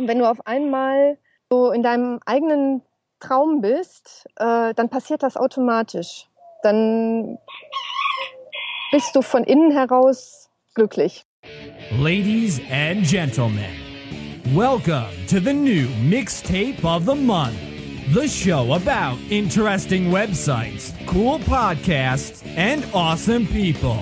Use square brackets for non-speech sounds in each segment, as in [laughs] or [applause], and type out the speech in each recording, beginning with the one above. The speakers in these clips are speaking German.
Und wenn du auf einmal so in deinem eigenen Traum bist, äh, dann passiert das automatisch. Dann bist du von innen heraus glücklich. Ladies and gentlemen, welcome to the new mixtape of the month. The show about interesting websites, cool podcasts, and awesome people.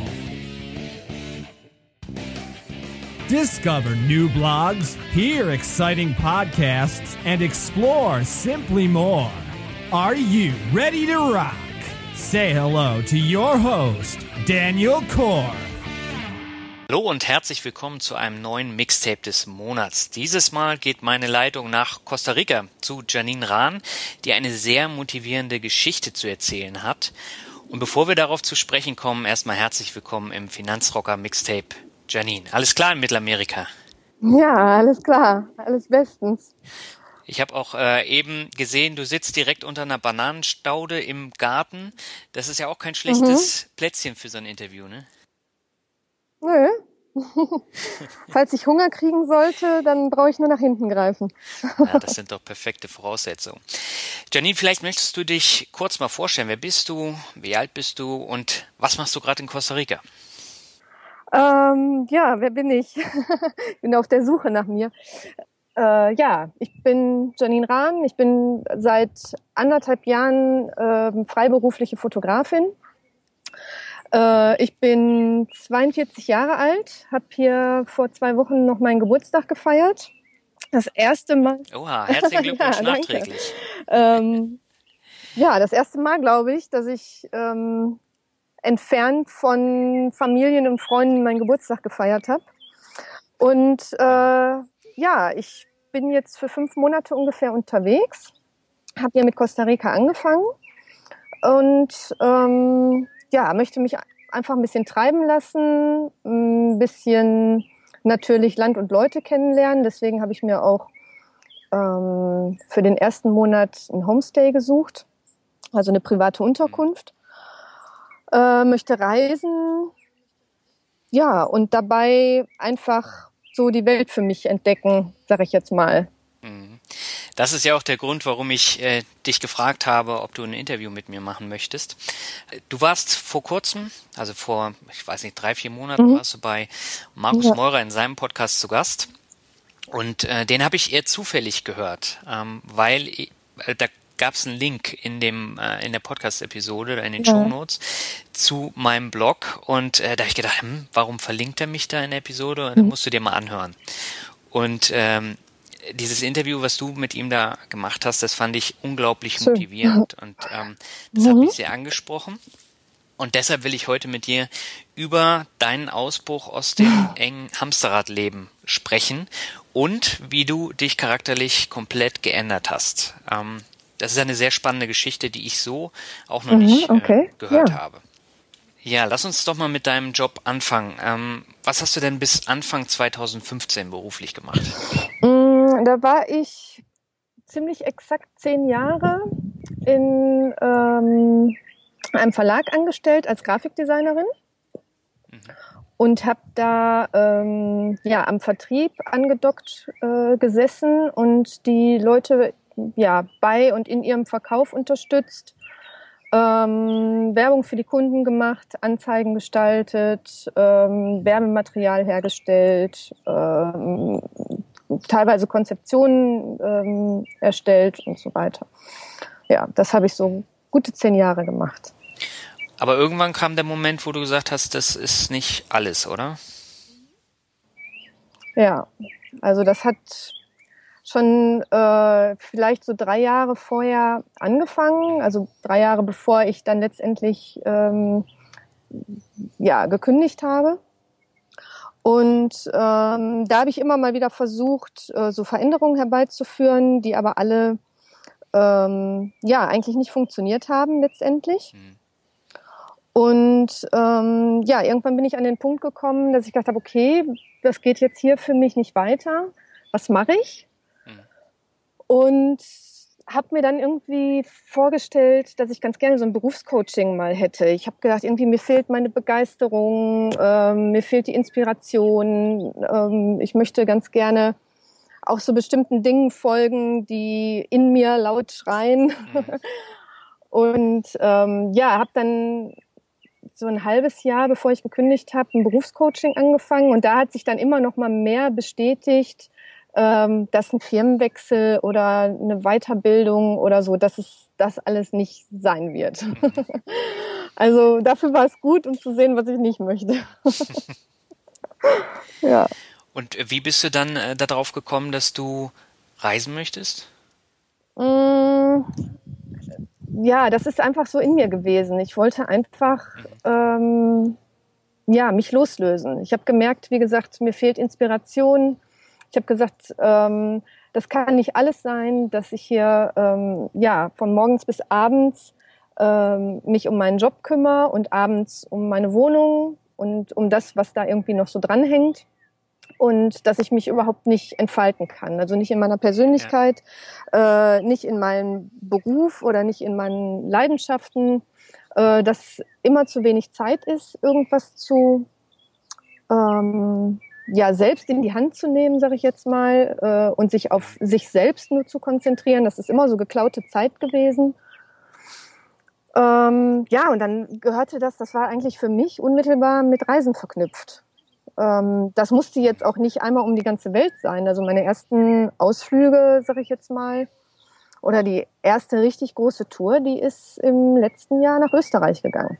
Discover new blogs, hear exciting podcasts, and explore simply more. Are you ready to rock? Say hello to your host, Daniel Core. Hallo und herzlich willkommen zu einem neuen Mixtape des Monats. Dieses Mal geht meine Leitung nach Costa Rica zu Janine Rahn, die eine sehr motivierende Geschichte zu erzählen hat. Und bevor wir darauf zu sprechen kommen, erstmal herzlich willkommen im Finanzrocker Mixtape. Janine, alles klar in Mittelamerika? Ja, alles klar, alles bestens. Ich habe auch äh, eben gesehen, du sitzt direkt unter einer Bananenstaude im Garten. Das ist ja auch kein schlechtes mhm. Plätzchen für so ein Interview, ne? Nö. [laughs] Falls ich Hunger kriegen sollte, dann brauche ich nur nach hinten greifen. ja, [laughs] das sind doch perfekte Voraussetzungen. Janine, vielleicht möchtest du dich kurz mal vorstellen. Wer bist du? Wie alt bist du? Und was machst du gerade in Costa Rica? Ähm, ja, wer bin ich? [laughs] ich bin auf der Suche nach mir. Äh, ja, ich bin Janine Rahn. Ich bin seit anderthalb Jahren äh, freiberufliche Fotografin äh, ich bin 42 Jahre alt, habe hier vor zwei Wochen noch meinen Geburtstag gefeiert. Das erste Mal. Oha, herzlichen [laughs] Glückwunsch ja, nachträglich. Ähm, ja, das erste Mal, glaube ich, dass ich ähm, entfernt von Familien und Freunden meinen Geburtstag gefeiert habe. Und äh, ja, ich bin jetzt für fünf Monate ungefähr unterwegs, habe hier mit Costa Rica angefangen und ähm, ja, möchte mich einfach ein bisschen treiben lassen, ein bisschen natürlich Land und Leute kennenlernen. Deswegen habe ich mir auch ähm, für den ersten Monat ein Homestay gesucht, also eine private Unterkunft. Äh, möchte reisen, ja, und dabei einfach so die Welt für mich entdecken, sage ich jetzt mal. Das ist ja auch der Grund, warum ich äh, dich gefragt habe, ob du ein Interview mit mir machen möchtest. Du warst vor kurzem, also vor, ich weiß nicht, drei, vier Monaten mhm. warst du bei Markus ja. Meurer in seinem Podcast zu Gast. Und äh, den habe ich eher zufällig gehört, ähm, weil äh, da gab es einen Link in dem äh, in der Podcast-Episode oder in den ja. Show Notes zu meinem Blog und äh, da habe ich gedacht, hm, warum verlinkt er mich da in der Episode? Und dann mhm. musst du dir mal anhören. Und ähm, dieses Interview, was du mit ihm da gemacht hast, das fand ich unglaublich motivierend [laughs] und ähm, das mhm. hat mich sehr angesprochen. Und deshalb will ich heute mit dir über deinen Ausbruch aus dem [laughs] engen Hamsterradleben sprechen und wie du dich charakterlich komplett geändert hast. Ähm, das ist eine sehr spannende Geschichte, die ich so auch noch mhm, nicht äh, gehört ja. habe. Ja, lass uns doch mal mit deinem Job anfangen. Ähm, was hast du denn bis Anfang 2015 beruflich gemacht? Mhm da war ich ziemlich exakt zehn Jahre in ähm, einem Verlag angestellt als Grafikdesignerin mhm. und habe da ähm, ja am Vertrieb angedockt äh, gesessen und die Leute ja bei und in ihrem Verkauf unterstützt. Ähm, Werbung für die Kunden gemacht, Anzeigen gestaltet, ähm, Werbematerial hergestellt, ähm, teilweise Konzeptionen ähm, erstellt und so weiter. Ja, das habe ich so gute zehn Jahre gemacht. Aber irgendwann kam der Moment, wo du gesagt hast, das ist nicht alles, oder? Ja, also das hat schon äh, vielleicht so drei Jahre vorher angefangen, also drei Jahre bevor ich dann letztendlich ähm, ja gekündigt habe. Und ähm, da habe ich immer mal wieder versucht, äh, so Veränderungen herbeizuführen, die aber alle ähm, ja eigentlich nicht funktioniert haben letztendlich. Mhm. Und ähm, ja, irgendwann bin ich an den Punkt gekommen, dass ich gedacht habe, okay, das geht jetzt hier für mich nicht weiter. Was mache ich? Und habe mir dann irgendwie vorgestellt, dass ich ganz gerne so ein Berufscoaching mal hätte. Ich habe gedacht, irgendwie mir fehlt meine Begeisterung, ähm, mir fehlt die Inspiration. Ähm, ich möchte ganz gerne auch so bestimmten Dingen folgen, die in mir laut schreien. Mhm. [laughs] Und ähm, ja, habe dann so ein halbes Jahr, bevor ich gekündigt habe, ein Berufscoaching angefangen und da hat sich dann immer noch mal mehr bestätigt, ähm, dass ein Firmenwechsel oder eine Weiterbildung oder so, dass es das alles nicht sein wird. [laughs] also dafür war es gut, um zu sehen, was ich nicht möchte. [laughs] ja. Und wie bist du dann äh, darauf gekommen, dass du reisen möchtest? Mm, ja, das ist einfach so in mir gewesen. Ich wollte einfach ähm, ja, mich loslösen. Ich habe gemerkt, wie gesagt, mir fehlt Inspiration. Ich habe gesagt, ähm, das kann nicht alles sein, dass ich hier ähm, ja von morgens bis abends ähm, mich um meinen Job kümmere und abends um meine Wohnung und um das, was da irgendwie noch so dranhängt und dass ich mich überhaupt nicht entfalten kann. Also nicht in meiner Persönlichkeit, ja. äh, nicht in meinem Beruf oder nicht in meinen Leidenschaften, äh, dass immer zu wenig Zeit ist, irgendwas zu ähm, ja selbst in die Hand zu nehmen, sage ich jetzt mal, äh, und sich auf sich selbst nur zu konzentrieren. Das ist immer so geklaute Zeit gewesen. Ähm, ja, und dann gehörte das, das war eigentlich für mich unmittelbar mit Reisen verknüpft. Ähm, das musste jetzt auch nicht einmal um die ganze Welt sein. Also meine ersten Ausflüge, sage ich jetzt mal, oder die erste richtig große Tour, die ist im letzten Jahr nach Österreich gegangen.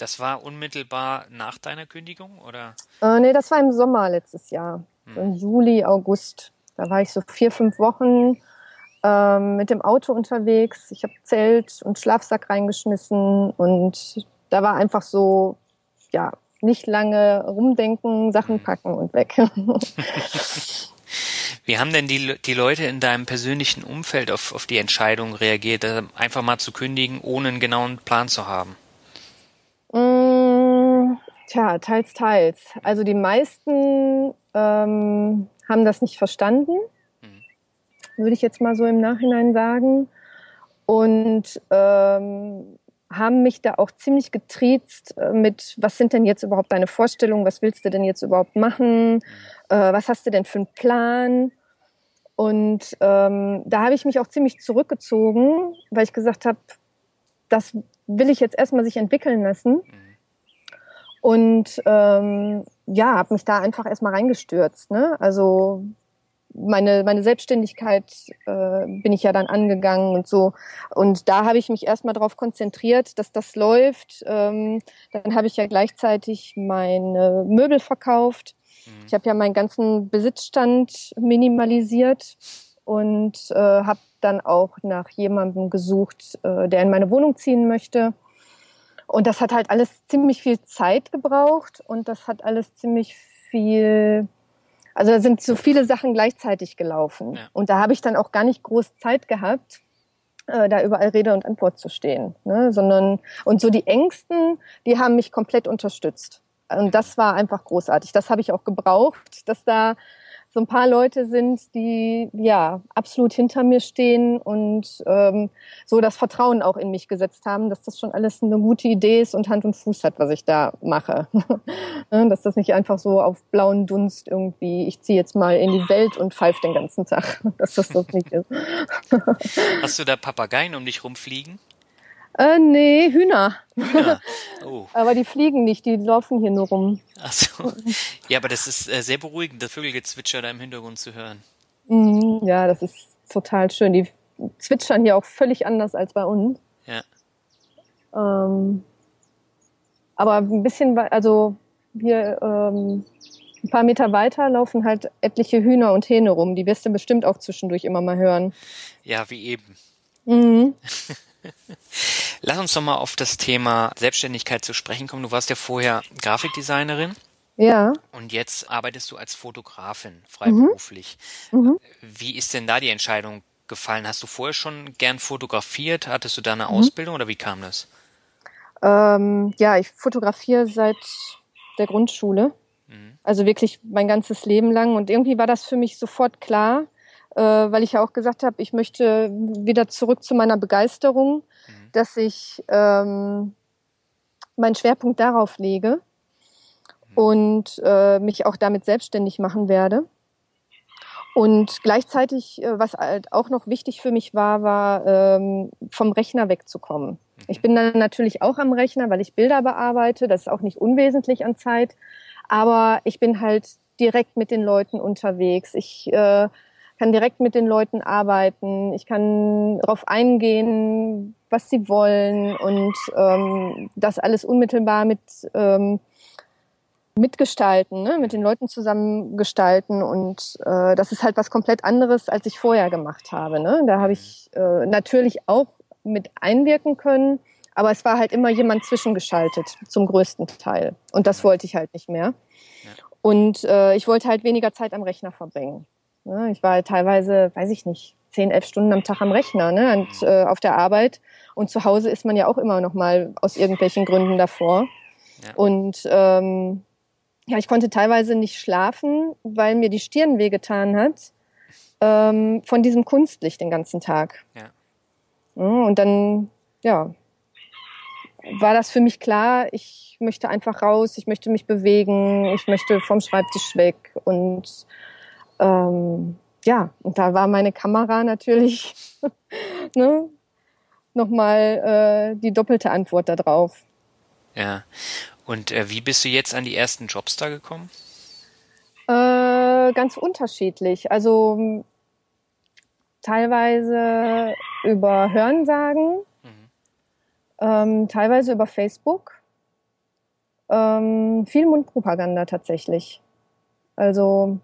Das war unmittelbar nach deiner Kündigung, oder? Äh, nee, das war im Sommer letztes Jahr. Hm. So im Juli, August. Da war ich so vier, fünf Wochen ähm, mit dem Auto unterwegs. Ich habe Zelt und Schlafsack reingeschmissen und da war einfach so, ja, nicht lange rumdenken, Sachen hm. packen und weg. [laughs] Wie haben denn die, die Leute in deinem persönlichen Umfeld auf, auf die Entscheidung reagiert, einfach mal zu kündigen, ohne einen genauen Plan zu haben? Tja, teils, teils. Also die meisten ähm, haben das nicht verstanden, mhm. würde ich jetzt mal so im Nachhinein sagen. Und ähm, haben mich da auch ziemlich getriezt äh, mit, was sind denn jetzt überhaupt deine Vorstellungen, was willst du denn jetzt überhaupt machen, mhm. äh, was hast du denn für einen Plan? Und ähm, da habe ich mich auch ziemlich zurückgezogen, weil ich gesagt habe, das will ich jetzt erstmal sich entwickeln lassen. Mhm. Und ähm, ja, habe mich da einfach erstmal reingestürzt. Ne? Also meine, meine Selbstständigkeit äh, bin ich ja dann angegangen und so. Und da habe ich mich erstmal darauf konzentriert, dass das läuft. Ähm, dann habe ich ja gleichzeitig meine Möbel verkauft. Mhm. Ich habe ja meinen ganzen Besitzstand minimalisiert und äh, habe dann auch nach jemandem gesucht, äh, der in meine Wohnung ziehen möchte. Und das hat halt alles ziemlich viel Zeit gebraucht und das hat alles ziemlich viel, also da sind so viele Sachen gleichzeitig gelaufen. Ja. Und da habe ich dann auch gar nicht groß Zeit gehabt, äh, da überall Rede und Antwort zu stehen, ne? sondern und so die Ängsten, die haben mich komplett unterstützt. Und das war einfach großartig. Das habe ich auch gebraucht, dass da so ein paar Leute sind, die ja absolut hinter mir stehen und ähm, so das Vertrauen auch in mich gesetzt haben, dass das schon alles eine gute Idee ist und Hand und Fuß hat, was ich da mache. [laughs] Ne, dass das nicht einfach so auf blauen Dunst irgendwie, ich ziehe jetzt mal in die Welt und pfeife den ganzen Tag, [laughs] dass das das nicht ist. Hast du da Papageien um dich rumfliegen? Äh, nee, Hühner. Hühner. [laughs] Oh. aber die fliegen nicht, die laufen hier nur rum. Ach so. Ja, aber das ist äh, sehr beruhigend, das Vögelgezwitscher da im Hintergrund zu hören. Mhm, ja, das ist total schön. Die zwitschern hier auch völlig anders als bei uns. Ja. Ähm, aber ein bisschen, also hier ähm, ein paar Meter weiter laufen halt etliche Hühner und Hähne rum. Die wirst du bestimmt auch zwischendurch immer mal hören. Ja, wie eben. Mhm. [laughs] Lass uns doch mal auf das Thema Selbstständigkeit zu sprechen kommen. Du warst ja vorher Grafikdesignerin. Ja. Und jetzt arbeitest du als Fotografin, freiberuflich. Mhm. Wie ist denn da die Entscheidung gefallen? Hast du vorher schon gern fotografiert? Hattest du da eine Ausbildung oder wie kam das? Ähm, ja, ich fotografiere seit der Grundschule. Also wirklich mein ganzes Leben lang. Und irgendwie war das für mich sofort klar, äh, weil ich ja auch gesagt habe, ich möchte wieder zurück zu meiner Begeisterung, dass ich ähm, meinen Schwerpunkt darauf lege und äh, mich auch damit selbstständig machen werde. Und gleichzeitig, äh, was halt auch noch wichtig für mich war, war ähm, vom Rechner wegzukommen. Ich bin dann natürlich auch am Rechner, weil ich Bilder bearbeite. Das ist auch nicht unwesentlich an Zeit. Aber ich bin halt direkt mit den Leuten unterwegs. Ich äh, kann direkt mit den Leuten arbeiten. Ich kann darauf eingehen, was sie wollen und ähm, das alles unmittelbar mit ähm, mitgestalten, ne? mit den Leuten zusammen gestalten und äh, das ist halt was komplett anderes, als ich vorher gemacht habe. Ne? Da habe ich äh, natürlich auch mit einwirken können, aber es war halt immer jemand zwischengeschaltet zum größten Teil und das wollte ich halt nicht mehr. Und äh, ich wollte halt weniger Zeit am Rechner verbringen. Ich war teilweise, weiß ich nicht, zehn, elf Stunden am Tag am Rechner ne? und äh, auf der Arbeit und zu Hause ist man ja auch immer noch mal aus irgendwelchen Gründen davor. Ja. Und ähm, ja, ich konnte teilweise nicht schlafen, weil mir die Stirn wehgetan hat ähm, von diesem Kunstlicht den ganzen Tag. Ja, Und dann, ja, war das für mich klar, ich möchte einfach raus, ich möchte mich bewegen, ich möchte vom Schreibtisch weg. Und ähm, ja, und da war meine Kamera natürlich [laughs] ne, nochmal äh, die doppelte Antwort darauf. Ja. Und äh, wie bist du jetzt an die ersten Jobs da gekommen? Äh, ganz unterschiedlich. Also teilweise über Hörensagen, ähm, teilweise über Facebook. Ähm, viel Mundpropaganda tatsächlich. Also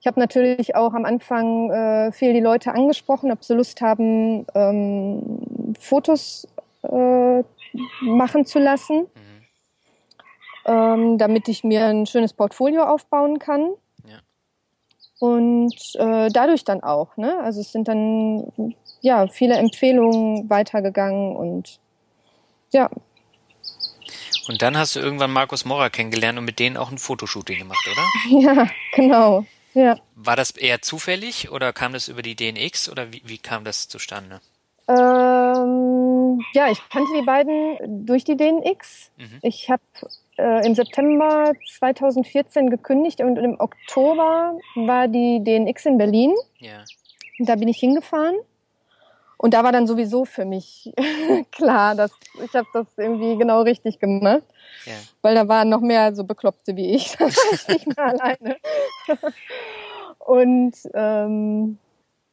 ich habe natürlich auch am Anfang äh, viel die Leute angesprochen, ob sie Lust haben, ähm, Fotos äh, machen zu lassen, ähm, damit ich mir ein schönes Portfolio aufbauen kann. Ja. Und äh, dadurch dann auch, ne? Also es sind dann ja viele Empfehlungen weitergegangen und ja, Und dann hast du irgendwann Markus Morra kennengelernt und mit denen auch ein Fotoshooting gemacht, oder? [laughs] ja, genau. Ja. War das eher zufällig oder kam das über die DNX oder wie, wie kam das zustande? Ähm, ja, ich kannte die beiden durch die DNX. Ich habe äh, im September 2014 gekündigt und im Oktober war die DNX in Berlin. Ja. Und da bin ich hingefahren. Und da war dann sowieso für mich [laughs] klar, dass ich habe das irgendwie genau richtig gemacht. Ja. Weil da waren noch mehr so Bekloppte wie ich. [laughs] Da war ich nicht mehr alleine. [laughs] Und ähm,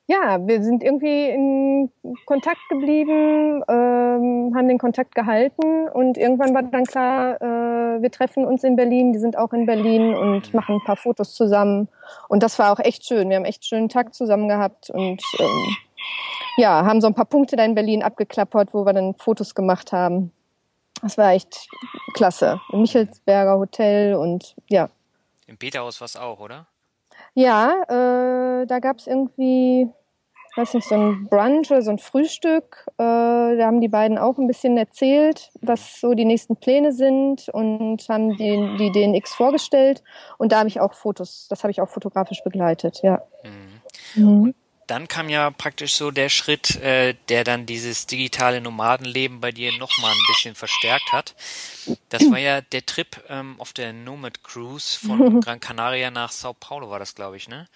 ja, wir sind irgendwie in Kontakt geblieben, ähm, haben den Kontakt gehalten und irgendwann war dann klar, äh, wir treffen uns in Berlin, die sind auch in Berlin und machen ein paar Fotos zusammen. Und das war auch echt schön. Wir haben echt schönen Tag zusammen gehabt und ähm, ja, haben so ein paar Punkte da in Berlin abgeklappert, wo wir dann Fotos gemacht haben. Das war echt klasse. Im Michelsberger Hotel und ja. Im Peterhaus war es auch, oder? Ja, äh, da gab's irgendwie, weiß nicht, so ein Brunch oder so ein Frühstück. Äh, da haben die beiden auch ein bisschen erzählt, was so die nächsten Pläne sind und haben die, die DNX vorgestellt. Und da habe ich auch Fotos, das habe ich auch fotografisch begleitet, ja. Mhm. Dann kam ja praktisch so der Schritt, äh, der dann dieses digitale Nomadenleben bei dir nochmal ein bisschen verstärkt hat. Das war ja der Trip ähm, auf der Nomad Cruise von Gran Canaria nach Sao Paulo war das, glaube ich, ne?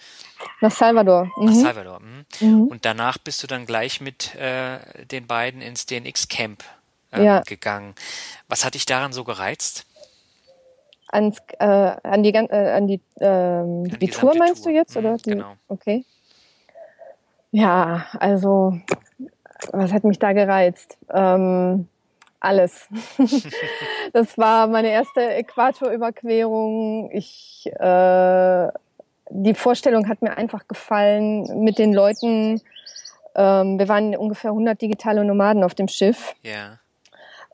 Nach Salvador. Nach Mhm. Salvador. Mhm. Und danach bist du dann gleich mit äh, den beiden ins DNX Camp ähm, Ja. gegangen. Was hat dich daran so gereizt? Ans, äh, an die, äh, an die, ähm, die die Tour meinst Tour. du jetzt? Mhm, Oder? Die, genau. Okay. Ja, also, was hat mich da gereizt? Ähm, alles. [laughs] das war meine erste Äquatorüberquerung. Ich, äh, die Vorstellung hat mir einfach gefallen mit den Leuten. Ähm, wir waren ungefähr 100 digitale Nomaden auf dem Schiff. Ja.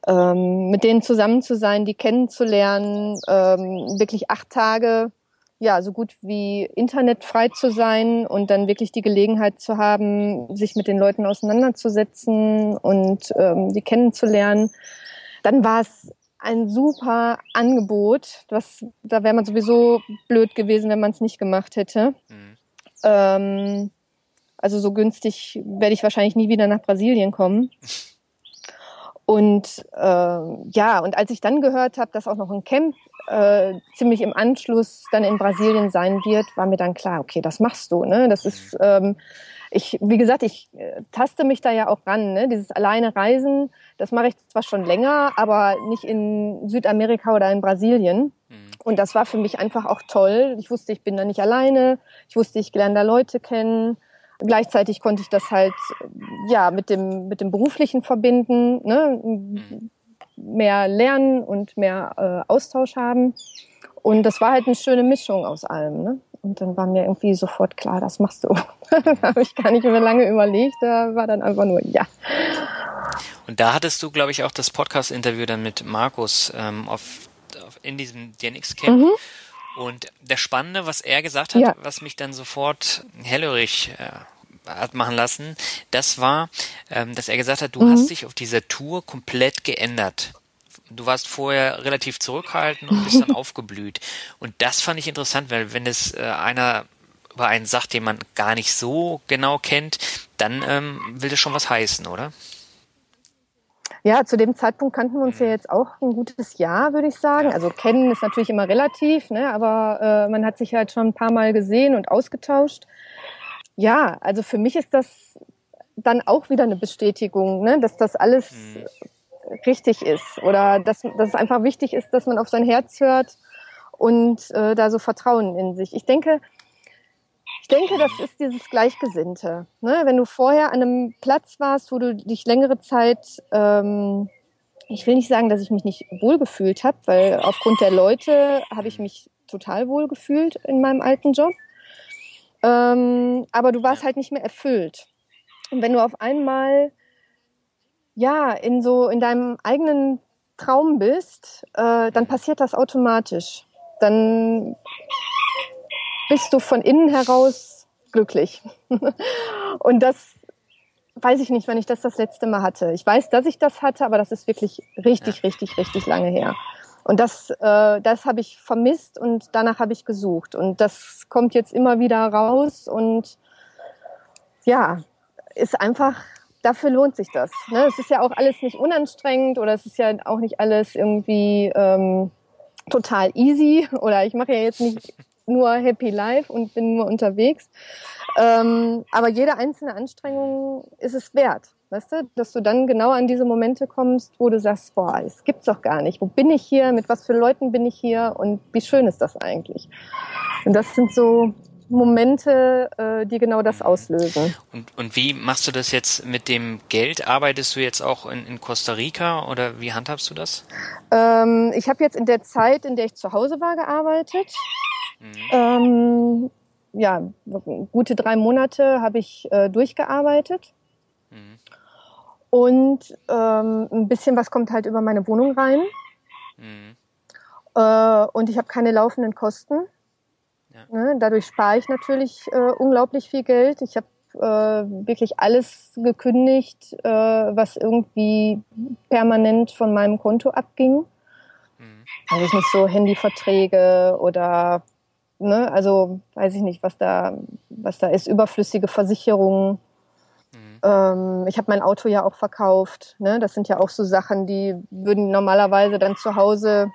ähm, mit denen zusammen zu sein, die kennenzulernen, ähm, wirklich acht Tage ja, so gut wie internetfrei zu sein und dann wirklich die Gelegenheit zu haben, sich mit den Leuten auseinanderzusetzen und ähm, die kennenzulernen. Dann war es ein super Angebot. Was, da wäre man sowieso blöd gewesen, wenn man es nicht gemacht hätte. Mhm. Ähm, also so günstig werde ich wahrscheinlich nie wieder nach Brasilien kommen. [laughs] Und äh, ja, und als ich dann gehört habe, dass auch noch ein Camp äh, ziemlich im Anschluss dann in Brasilien sein wird, war mir dann klar, okay, das machst du. Ne? Das ist, ähm, ich, wie gesagt, ich äh, taste mich da ja auch ran. Ne? Dieses alleine Reisen, das mache ich zwar schon länger, aber nicht in Südamerika oder in Brasilien. Mhm. Und das war für mich einfach auch toll. Ich wusste, ich bin da nicht alleine. Ich wusste, ich lerne da Leute kennen. Gleichzeitig konnte ich das halt ja mit dem mit dem beruflichen verbinden, ne? Mhm. Mehr lernen und mehr äh, Austausch haben. Und das war halt eine schöne Mischung aus allem. Ne? Und dann war mir irgendwie sofort klar, das machst du. [laughs] da habe ich gar nicht mehr lange überlegt. Da war dann einfach nur ja. Und da hattest du, glaube ich, auch das Podcast-Interview dann mit Markus ähm, auf, auf, in diesem DNX-Camp. Mhm. Und der Spannende, was er gesagt hat, ja. was mich dann sofort hellhörig äh, hat machen lassen, das war, ähm, dass er gesagt hat, du mhm. hast dich auf dieser Tour komplett geändert. Du warst vorher relativ zurückhaltend und bist dann [laughs] aufgeblüht. Und das fand ich interessant, weil wenn es äh, einer über einen sagt, den man gar nicht so genau kennt, dann ähm, will das schon was heißen, oder? Ja, zu dem Zeitpunkt kannten wir uns ja jetzt auch ein gutes Jahr, würde ich sagen. Also kennen ist natürlich immer relativ, ne? aber äh, man hat sich halt schon ein paar Mal gesehen und ausgetauscht. Ja, also für mich ist das dann auch wieder eine Bestätigung, ne? dass das alles mhm. richtig ist oder dass, dass es einfach wichtig ist, dass man auf sein Herz hört und äh, da so Vertrauen in sich. Ich denke, ich denke, das ist dieses Gleichgesinnte. Ne? Wenn du vorher an einem Platz warst, wo du dich längere Zeit, ähm, ich will nicht sagen, dass ich mich nicht wohlgefühlt habe, weil aufgrund der Leute habe ich mich total wohlgefühlt in meinem alten Job. Ähm, aber du warst halt nicht mehr erfüllt. Und wenn du auf einmal ja in so in deinem eigenen Traum bist, äh, dann passiert das automatisch. Dann bist du von innen heraus glücklich. [laughs] Und das weiß ich nicht, wann ich das das letzte Mal hatte. Ich weiß, dass ich das hatte, aber das ist wirklich richtig, ja. richtig, richtig lange her. Und das, äh, das habe ich vermisst und danach habe ich gesucht. Und das kommt jetzt immer wieder raus und ja, ist einfach, dafür lohnt sich das. Ne? Es ist ja auch alles nicht unanstrengend oder es ist ja auch nicht alles irgendwie ähm, total easy oder ich mache ja jetzt nicht [laughs] nur Happy Life und bin nur unterwegs. Ähm, aber jede einzelne Anstrengung ist es wert. Weißt du, dass du dann genau an diese Momente kommst, wo du sagst, boah, es gibt's doch gar nicht. Wo bin ich hier? Mit was für Leuten bin ich hier? Und wie schön ist das eigentlich? Und das sind so Momente, äh, die genau das auslösen. Und, und wie machst du das jetzt mit dem Geld? Arbeitest du jetzt auch in, in Costa Rica oder wie handhabst du das? Ähm, ich habe jetzt in der Zeit, in der ich zu Hause war, gearbeitet. Mhm. Ähm, ja, gute drei Monate habe ich äh, durchgearbeitet. Mhm. Und ähm, ein bisschen was kommt halt über meine Wohnung rein. Mhm. Äh, und ich habe keine laufenden Kosten. Ja. Ne? Dadurch spare ich natürlich äh, unglaublich viel Geld. Ich habe äh, wirklich alles gekündigt, äh, was irgendwie permanent von meinem Konto abging. Mhm. Also ich nicht so Handyverträge oder ne, also weiß ich nicht, was da, was da ist, überflüssige Versicherungen. Mhm. Ähm, ich habe mein Auto ja auch verkauft. Ne? Das sind ja auch so Sachen, die würden normalerweise dann zu Hause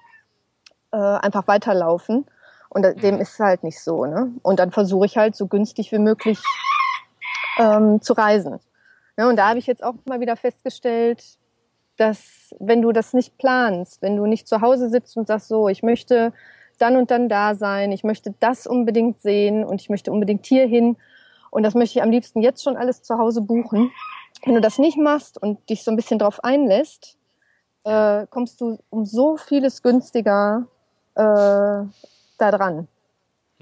äh, einfach weiterlaufen. Und mhm. dem ist halt nicht so. Ne? Und dann versuche ich halt so günstig wie möglich ähm, zu reisen. Ja, und da habe ich jetzt auch mal wieder festgestellt, dass wenn du das nicht planst, wenn du nicht zu Hause sitzt und sagst, so, ich möchte dann und dann da sein, ich möchte das unbedingt sehen und ich möchte unbedingt hier hin und das möchte ich am liebsten jetzt schon alles zu Hause buchen. Wenn du das nicht machst und dich so ein bisschen drauf einlässt, äh, kommst du um so vieles günstiger äh, da dran.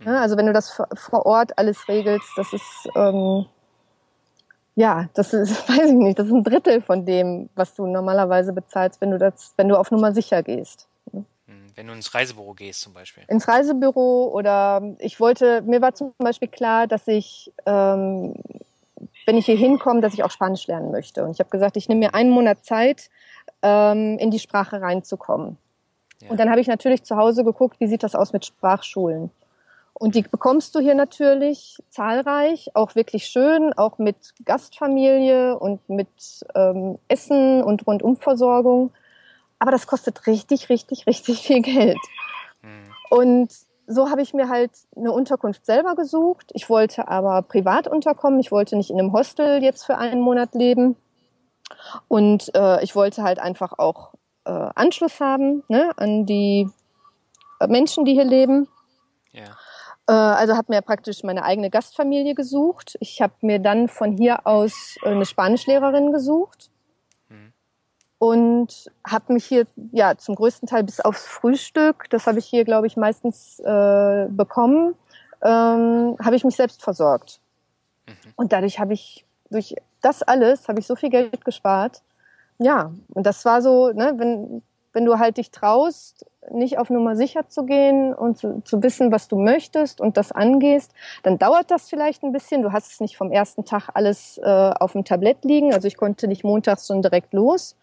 Ja, also wenn du das vor Ort alles regelst, das ist ähm, ja, das ist, [laughs] weiß ich nicht, das ist ein Drittel von dem, was du normalerweise bezahlst, wenn du das, wenn du auf Nummer sicher gehst. Wenn du ins Reisebüro gehst zum Beispiel. Ins Reisebüro oder ich wollte, mir war zum Beispiel klar, dass ich, ähm, wenn ich hier hinkomme, dass ich auch Spanisch lernen möchte. Und ich habe gesagt, ich nehme mir einen Monat Zeit, ähm, in die Sprache reinzukommen. Ja. Und dann habe ich natürlich zu Hause geguckt, wie sieht das aus mit Sprachschulen. Und die bekommst du hier natürlich zahlreich, auch wirklich schön, auch mit Gastfamilie und mit ähm, Essen und Rundumversorgung. Aber das kostet richtig, richtig, richtig [laughs] viel Geld. Mhm. Und so habe ich mir halt eine Unterkunft selber gesucht. Ich wollte aber privat unterkommen. Ich wollte nicht in einem Hostel jetzt für einen Monat leben. Und äh, ich wollte halt einfach auch äh, Anschluss haben ne, an die Menschen, die hier leben. Ja. Äh, also habe mir praktisch meine eigene Gastfamilie gesucht. Ich habe mir dann von hier aus äh, eine Spanischlehrerin gesucht. Und habe mich hier ja zum größten Teil bis aufs Frühstück, das habe ich hier glaube ich meistens äh, bekommen, ähm, habe ich mich selbst versorgt. Mhm. Und dadurch habe ich durch das alles habe ich so viel Geld gespart. Ja, und das war so, ne, wenn wenn du halt dich traust, nicht auf Nummer sicher zu gehen und zu, zu, wissen, was du möchtest und das angehst, dann dauert das vielleicht ein bisschen. Du hast es nicht vom ersten Tag alles äh, auf dem Tablett liegen. Also ich konnte nicht montags schon direkt los.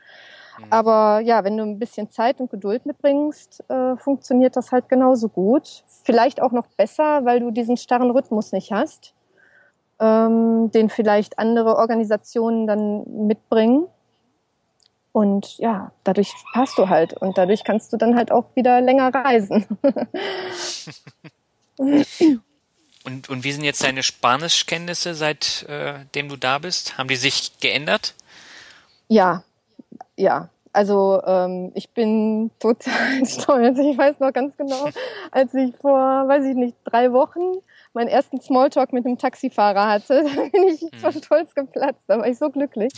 Mhm. Aber ja, wenn du ein bisschen Zeit und Geduld mitbringst, äh, funktioniert das halt genauso gut. Vielleicht auch noch besser, weil du diesen starren Rhythmus nicht hast, ähm, den vielleicht andere Organisationen dann mitbringen. Und ja, dadurch passt du halt und dadurch kannst du dann halt auch wieder länger reisen. [laughs] und, und wie sind jetzt deine Spanischkenntnisse, seitdem äh, du da bist? Haben die sich geändert? Ja, ja. Also ähm, ich bin total [laughs] stolz. Ich weiß noch ganz genau, als ich vor, weiß ich nicht, drei Wochen meinen ersten Smalltalk mit einem Taxifahrer hatte, [laughs] da bin ich mhm. vor Stolz geplatzt. Da war ich so glücklich.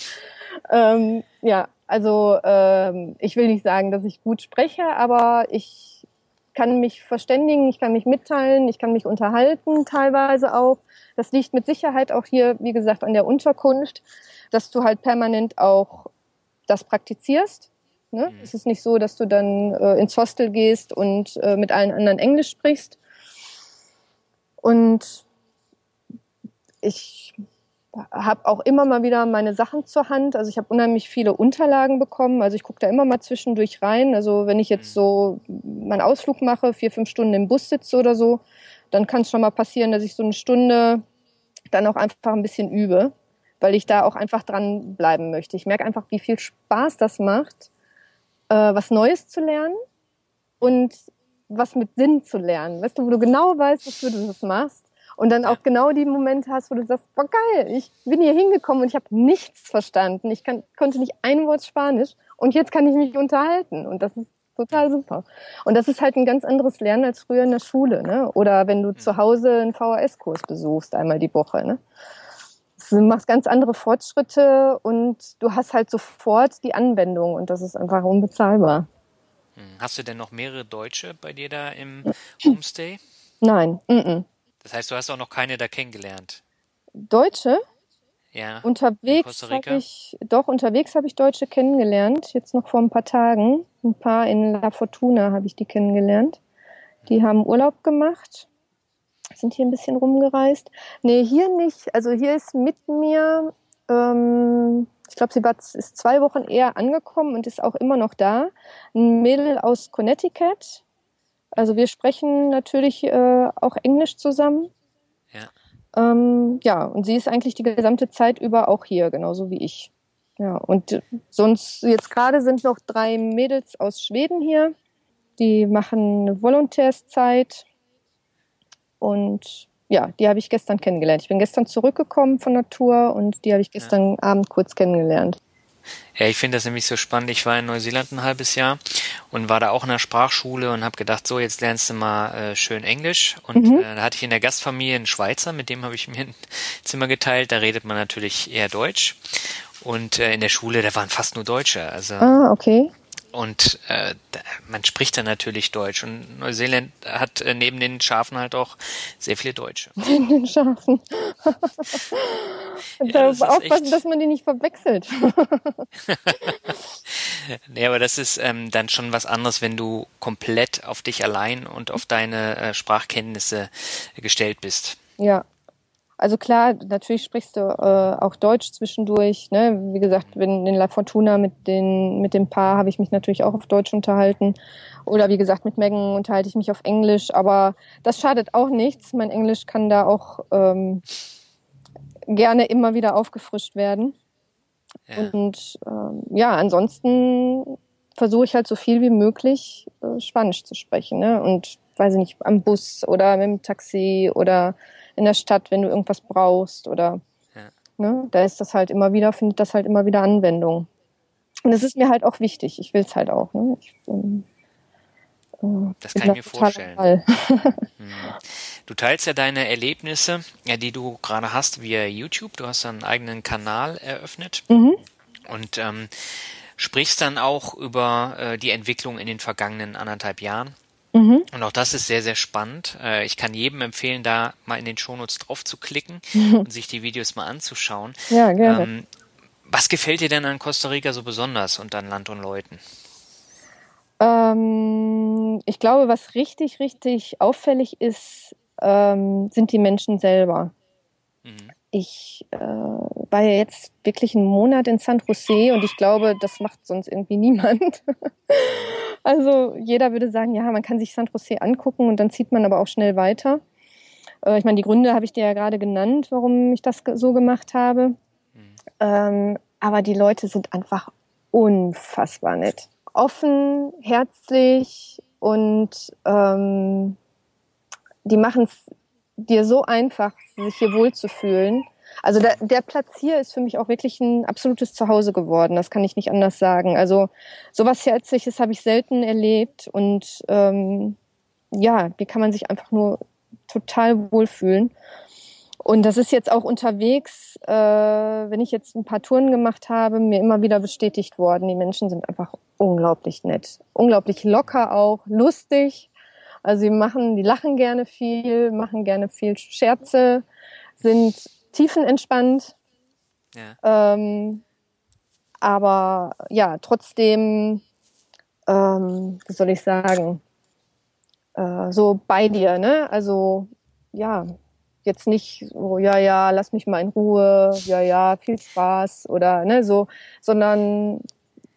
Ähm, ja, also ähm, ich will nicht sagen, dass ich gut spreche, aber ich kann mich verständigen, ich kann mich mitteilen, ich kann mich unterhalten teilweise auch. Das liegt mit Sicherheit auch hier, wie gesagt, an der Unterkunft, dass du halt permanent auch das praktizierst. Ne? Mhm. Es ist nicht so, dass du dann äh, ins Hostel gehst und äh, mit allen anderen Englisch sprichst. Und ich habe auch immer mal wieder meine Sachen zur Hand. Also ich habe unheimlich viele Unterlagen bekommen. Also ich gucke da immer mal zwischendurch rein. Also wenn ich jetzt so meinen Ausflug mache, vier, fünf Stunden im Bus sitze oder so, dann kann es schon mal passieren, dass ich so eine Stunde dann auch einfach ein bisschen übe, weil ich da auch einfach dran bleiben möchte. Ich merke einfach, wie viel Spaß das macht, äh, was Neues zu lernen und was mit Sinn zu lernen. Weißt du, wo du genau weißt, wofür du das machst und dann auch genau die Momente hast, wo du sagst, boah geil, ich bin hier hingekommen und ich habe nichts verstanden. Ich kann, konnte nicht ein Wort Spanisch und jetzt kann ich mich unterhalten und das ist total super. Und das ist halt ein ganz anderes Lernen als früher in der Schule, ne? Oder wenn du zu Hause einen VHS-Kurs besuchst einmal die Woche, ne? Du machst ganz andere Fortschritte und du hast halt sofort die Anwendung und das ist einfach unbezahlbar. Hm. Hast du denn noch mehrere Deutsche bei dir da im Homestay? Nein, mm -mm. Das heißt, du hast auch noch keine da kennengelernt. Deutsche? Ja. Unterwegs habe ich, doch, unterwegs habe ich Deutsche kennengelernt, jetzt noch vor ein paar Tagen. Ein paar in La Fortuna habe ich die kennengelernt. Die haben Urlaub gemacht, sind hier ein bisschen rumgereist. Nee, hier nicht. Also hier ist mit mir, ähm, ich glaube, sie war, ist zwei Wochen eher angekommen und ist auch immer noch da. Ein Mädel aus Connecticut, also wir sprechen natürlich äh, auch Englisch zusammen. Ja. Ähm, ja, und sie ist eigentlich die gesamte Zeit über auch hier, genauso wie ich. Ja, und sonst, jetzt gerade sind noch drei Mädels aus Schweden hier. Die machen eine Volontärszeit. Und ja, die habe ich gestern kennengelernt. Ich bin gestern zurückgekommen von der Tour und die habe ich gestern ja. Abend kurz kennengelernt. Ja, ich finde das nämlich so spannend. Ich war in Neuseeland ein halbes Jahr und war da auch in der Sprachschule und habe gedacht, so jetzt lernst du mal äh, schön Englisch. Und mhm. äh, da hatte ich in der Gastfamilie einen Schweizer, mit dem habe ich mir ein [laughs] Zimmer geteilt. Da redet man natürlich eher Deutsch. Und äh, in der Schule, da waren fast nur Deutsche. Also ah, okay. Und äh, man spricht dann natürlich Deutsch. Und Neuseeland hat äh, neben den Schafen halt auch sehr viele Deutsche. [laughs] Neben den Schafen. ja, das aufpassen, echt... dass man die nicht verwechselt. [laughs] nee, aber das ist ähm, dann schon was anderes, wenn du komplett auf dich allein und auf deine äh, Sprachkenntnisse gestellt bist. Ja, also klar, natürlich sprichst du äh, auch Deutsch zwischendurch. Ne? Wie gesagt, wenn in La Fortuna mit, den, mit dem Paar habe ich mich natürlich auch auf Deutsch unterhalten. Oder wie gesagt, mit Megan unterhalte ich mich auf Englisch. Aber das schadet auch nichts. Mein Englisch kann da auch ähm, gerne immer wieder aufgefrischt werden. Ja. Und ähm, ja, ansonsten versuche ich halt so viel wie möglich äh, Spanisch zu sprechen. Ne? Und weiß ich nicht, am Bus oder mit dem Taxi oder in der Stadt, wenn du irgendwas brauchst oder ja. ne, da ist das halt immer wieder, findet das halt immer wieder Anwendung. Und es ist mir halt auch wichtig. Ich will es halt auch. Ne? Ich, ähm, äh, das kann ich mir vorstellen. [laughs] Hm. du teilst ja deine Erlebnisse, die du gerade hast, via YouTube. Du hast einen eigenen Kanal eröffnet mhm. und ähm, sprichst dann auch über äh, die Entwicklung in den vergangenen anderthalb Jahren. Mhm. Und auch das ist sehr, sehr spannend. Äh, ich kann jedem empfehlen, da mal in den Shownotes drauf zu klicken [laughs] und sich die Videos mal anzuschauen. Ja, gerne. Ähm, was gefällt dir denn an Costa Rica so besonders und an Land und Leuten? Ähm, ich glaube, was richtig, richtig auffällig ist, ähm, sind die Menschen selber. Mhm. Ich äh, war ja jetzt wirklich einen Monat in San Jose und ich glaube, das macht sonst irgendwie [laughs] niemand. Also jeder würde sagen, ja, man kann sich San Jose angucken und dann zieht man aber auch schnell weiter. Äh, ich meine, die Gründe habe ich dir ja gerade genannt, warum ich das so gemacht habe. Mhm. Ähm, aber die Leute sind einfach unfassbar nett. Offen, herzlich und ähm, die machen es dir so einfach, sich hier wohlzufühlen. Also der, der Platz hier ist für mich auch wirklich ein absolutes Zuhause geworden. Das kann ich nicht anders sagen. Also sowas Herzliches habe ich selten erlebt und ähm, ja, hier kann man sich einfach nur total wohlfühlen. Und das ist jetzt auch unterwegs, äh, wenn ich jetzt ein paar Touren gemacht habe, mir immer wieder bestätigt worden. Die Menschen sind einfach unglaublich nett, unglaublich locker auch, lustig. Also sie machen, die lachen gerne viel, machen gerne viel Scherze, sind tiefenentspannt. Ja. Ähm, aber ja, trotzdem, ähm, wie soll ich sagen, äh, so bei dir, ne? Also ja, jetzt nicht so, ja, ja, lass mich mal in Ruhe, ja, ja, viel Spaß oder ne, so, sondern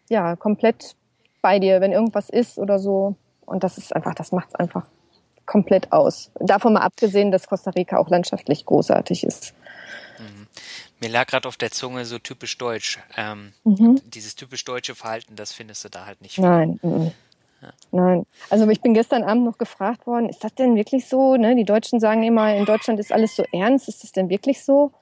ja, komplett bei dir, wenn irgendwas ist oder so. Und das ist einfach, das macht es einfach komplett aus. Davon mal abgesehen, dass Costa Rica auch landschaftlich großartig ist. Mir lag gerade auf der Zunge so typisch deutsch. Ähm, mhm. Dieses typisch deutsche Verhalten, das findest du da halt nicht. Nein. Mhm. Ja. Nein. Also ich bin gestern Abend noch gefragt worden, ist das denn wirklich so? Ne? Die Deutschen sagen immer, in Deutschland ist alles so ernst. Ist das denn wirklich so?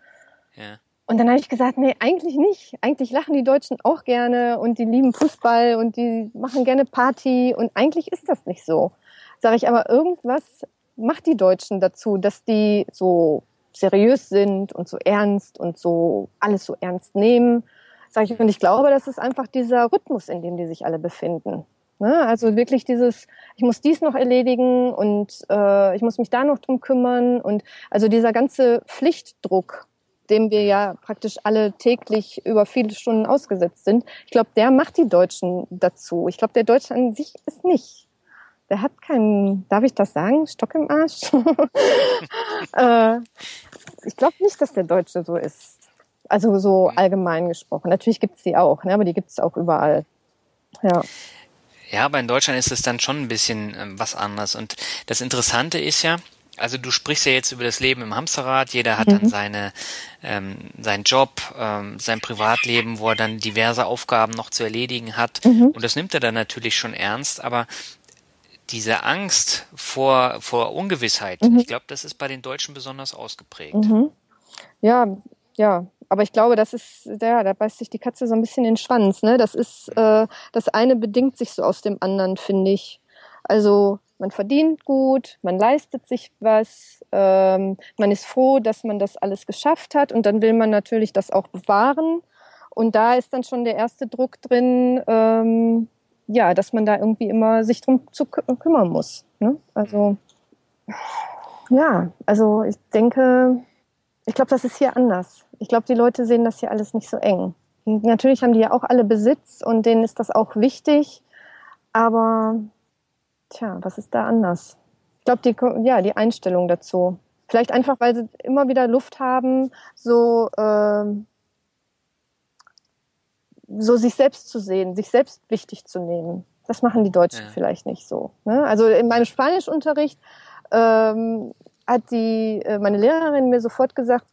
Ja. Und dann habe ich gesagt, nee, eigentlich nicht. Eigentlich lachen die Deutschen auch gerne und die lieben Fußball und die machen gerne Party und eigentlich ist das nicht so. Sage ich aber, irgendwas macht die Deutschen dazu, dass die so seriös sind und so ernst und so alles so ernst nehmen. Sag ich, und ich glaube, das ist einfach dieser Rhythmus, in dem die sich alle befinden. Ne? Also wirklich dieses, ich muss dies noch erledigen und äh, ich muss mich da noch drum kümmern und also dieser ganze Pflichtdruck, dem wir ja praktisch alle täglich über viele Stunden ausgesetzt sind. Ich glaube, der macht die Deutschen dazu. Ich glaube, der Deutsche an sich ist nicht der hat keinen, darf ich das sagen, Stock im Arsch? [laughs] äh, ich glaube nicht, dass der Deutsche so ist. Also so allgemein gesprochen. Natürlich gibt es die auch, ne? aber die gibt es auch überall. Ja. Ja, aber in Deutschland ist es dann schon ein bisschen ähm, was anderes. Und das Interessante ist ja, also du sprichst ja jetzt über das Leben im Hamsterrad. Jeder hat mhm. dann seine, ähm, seinen Job, ähm, sein Privatleben, wo er dann diverse Aufgaben noch zu erledigen hat. Mhm. Und das nimmt er dann natürlich schon ernst. Aber diese Angst vor, vor Ungewissheit, mhm. ich glaube, das ist bei den Deutschen besonders ausgeprägt. Mhm. Ja, ja. Aber ich glaube, das ist, ja, da beißt sich die Katze so ein bisschen in den Schwanz. Ne? Das ist, äh, das eine bedingt sich so aus dem anderen, finde ich. Also man verdient gut, man leistet sich was, ähm, man ist froh, dass man das alles geschafft hat und dann will man natürlich das auch bewahren. Und da ist dann schon der erste Druck drin, ähm, ja, dass man da irgendwie immer sich drum zu kü kümmern muss. Ne? Also ja, also ich denke, ich glaube, das ist hier anders. Ich glaube, die Leute sehen das hier alles nicht so eng. Natürlich haben die ja auch alle Besitz und denen ist das auch wichtig, aber tja, was ist da anders? Ich glaube, die, ja, die Einstellung dazu. Vielleicht einfach, weil sie immer wieder Luft haben, so, äh, so sich selbst zu sehen, sich selbst wichtig zu nehmen. Das machen die Deutschen ja. vielleicht nicht so. Ne? Also in meinem Spanischunterricht ähm, hat die äh, meine Lehrerin mir sofort gesagt,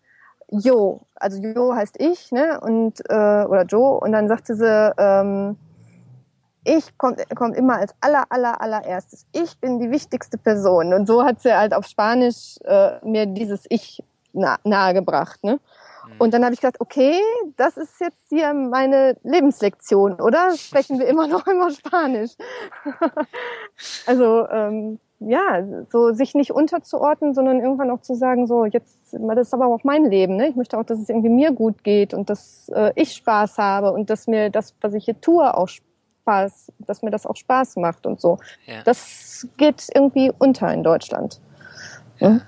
Jo, also Jo heißt ich, ne? Und äh, oder Joe und dann sagte sie, ähm, ich kommt kommt immer als aller aller allererstes. Ich bin die wichtigste Person und so hat sie halt auf Spanisch äh, mir dieses Ich nah, nahegebracht, ne? Mhm. Und dann habe ich gesagt, okay, das ist jetzt hier meine Lebenslektion, oder? Sprechen wir immer noch [laughs] immer Spanisch. [laughs] also ähm, ja, so sich nicht unterzuordnen, sondern irgendwann auch zu sagen, so jetzt, das ist aber auch mein Leben, ne? Ich möchte auch, dass es irgendwie mir gut geht und dass äh, ich Spaß habe und dass mir das, was ich hier tue, auch Spaß, dass mir das auch Spaß macht und so. Ja. Das geht irgendwie unter in Deutschland. Ja.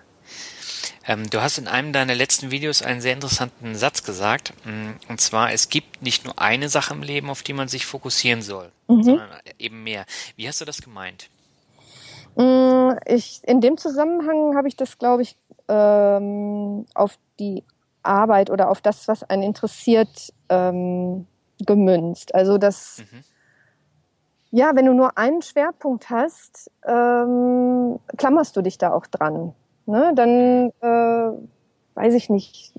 Hm? Ähm, du hast in einem deiner letzten Videos einen sehr interessanten Satz gesagt, mm, und zwar, es gibt nicht nur eine Sache im Leben, auf die man sich fokussieren soll, mhm. sondern eben mehr. Wie hast du das gemeint? Mm, ich, in dem Zusammenhang habe ich das, glaube ich, ähm, auf die Arbeit oder auf das, was einen interessiert, ähm, gemünzt. Also das, mhm. ja, wenn du nur einen Schwerpunkt hast, ähm, klammerst du dich da auch dran. Ne? Dann äh, weiß ich nicht,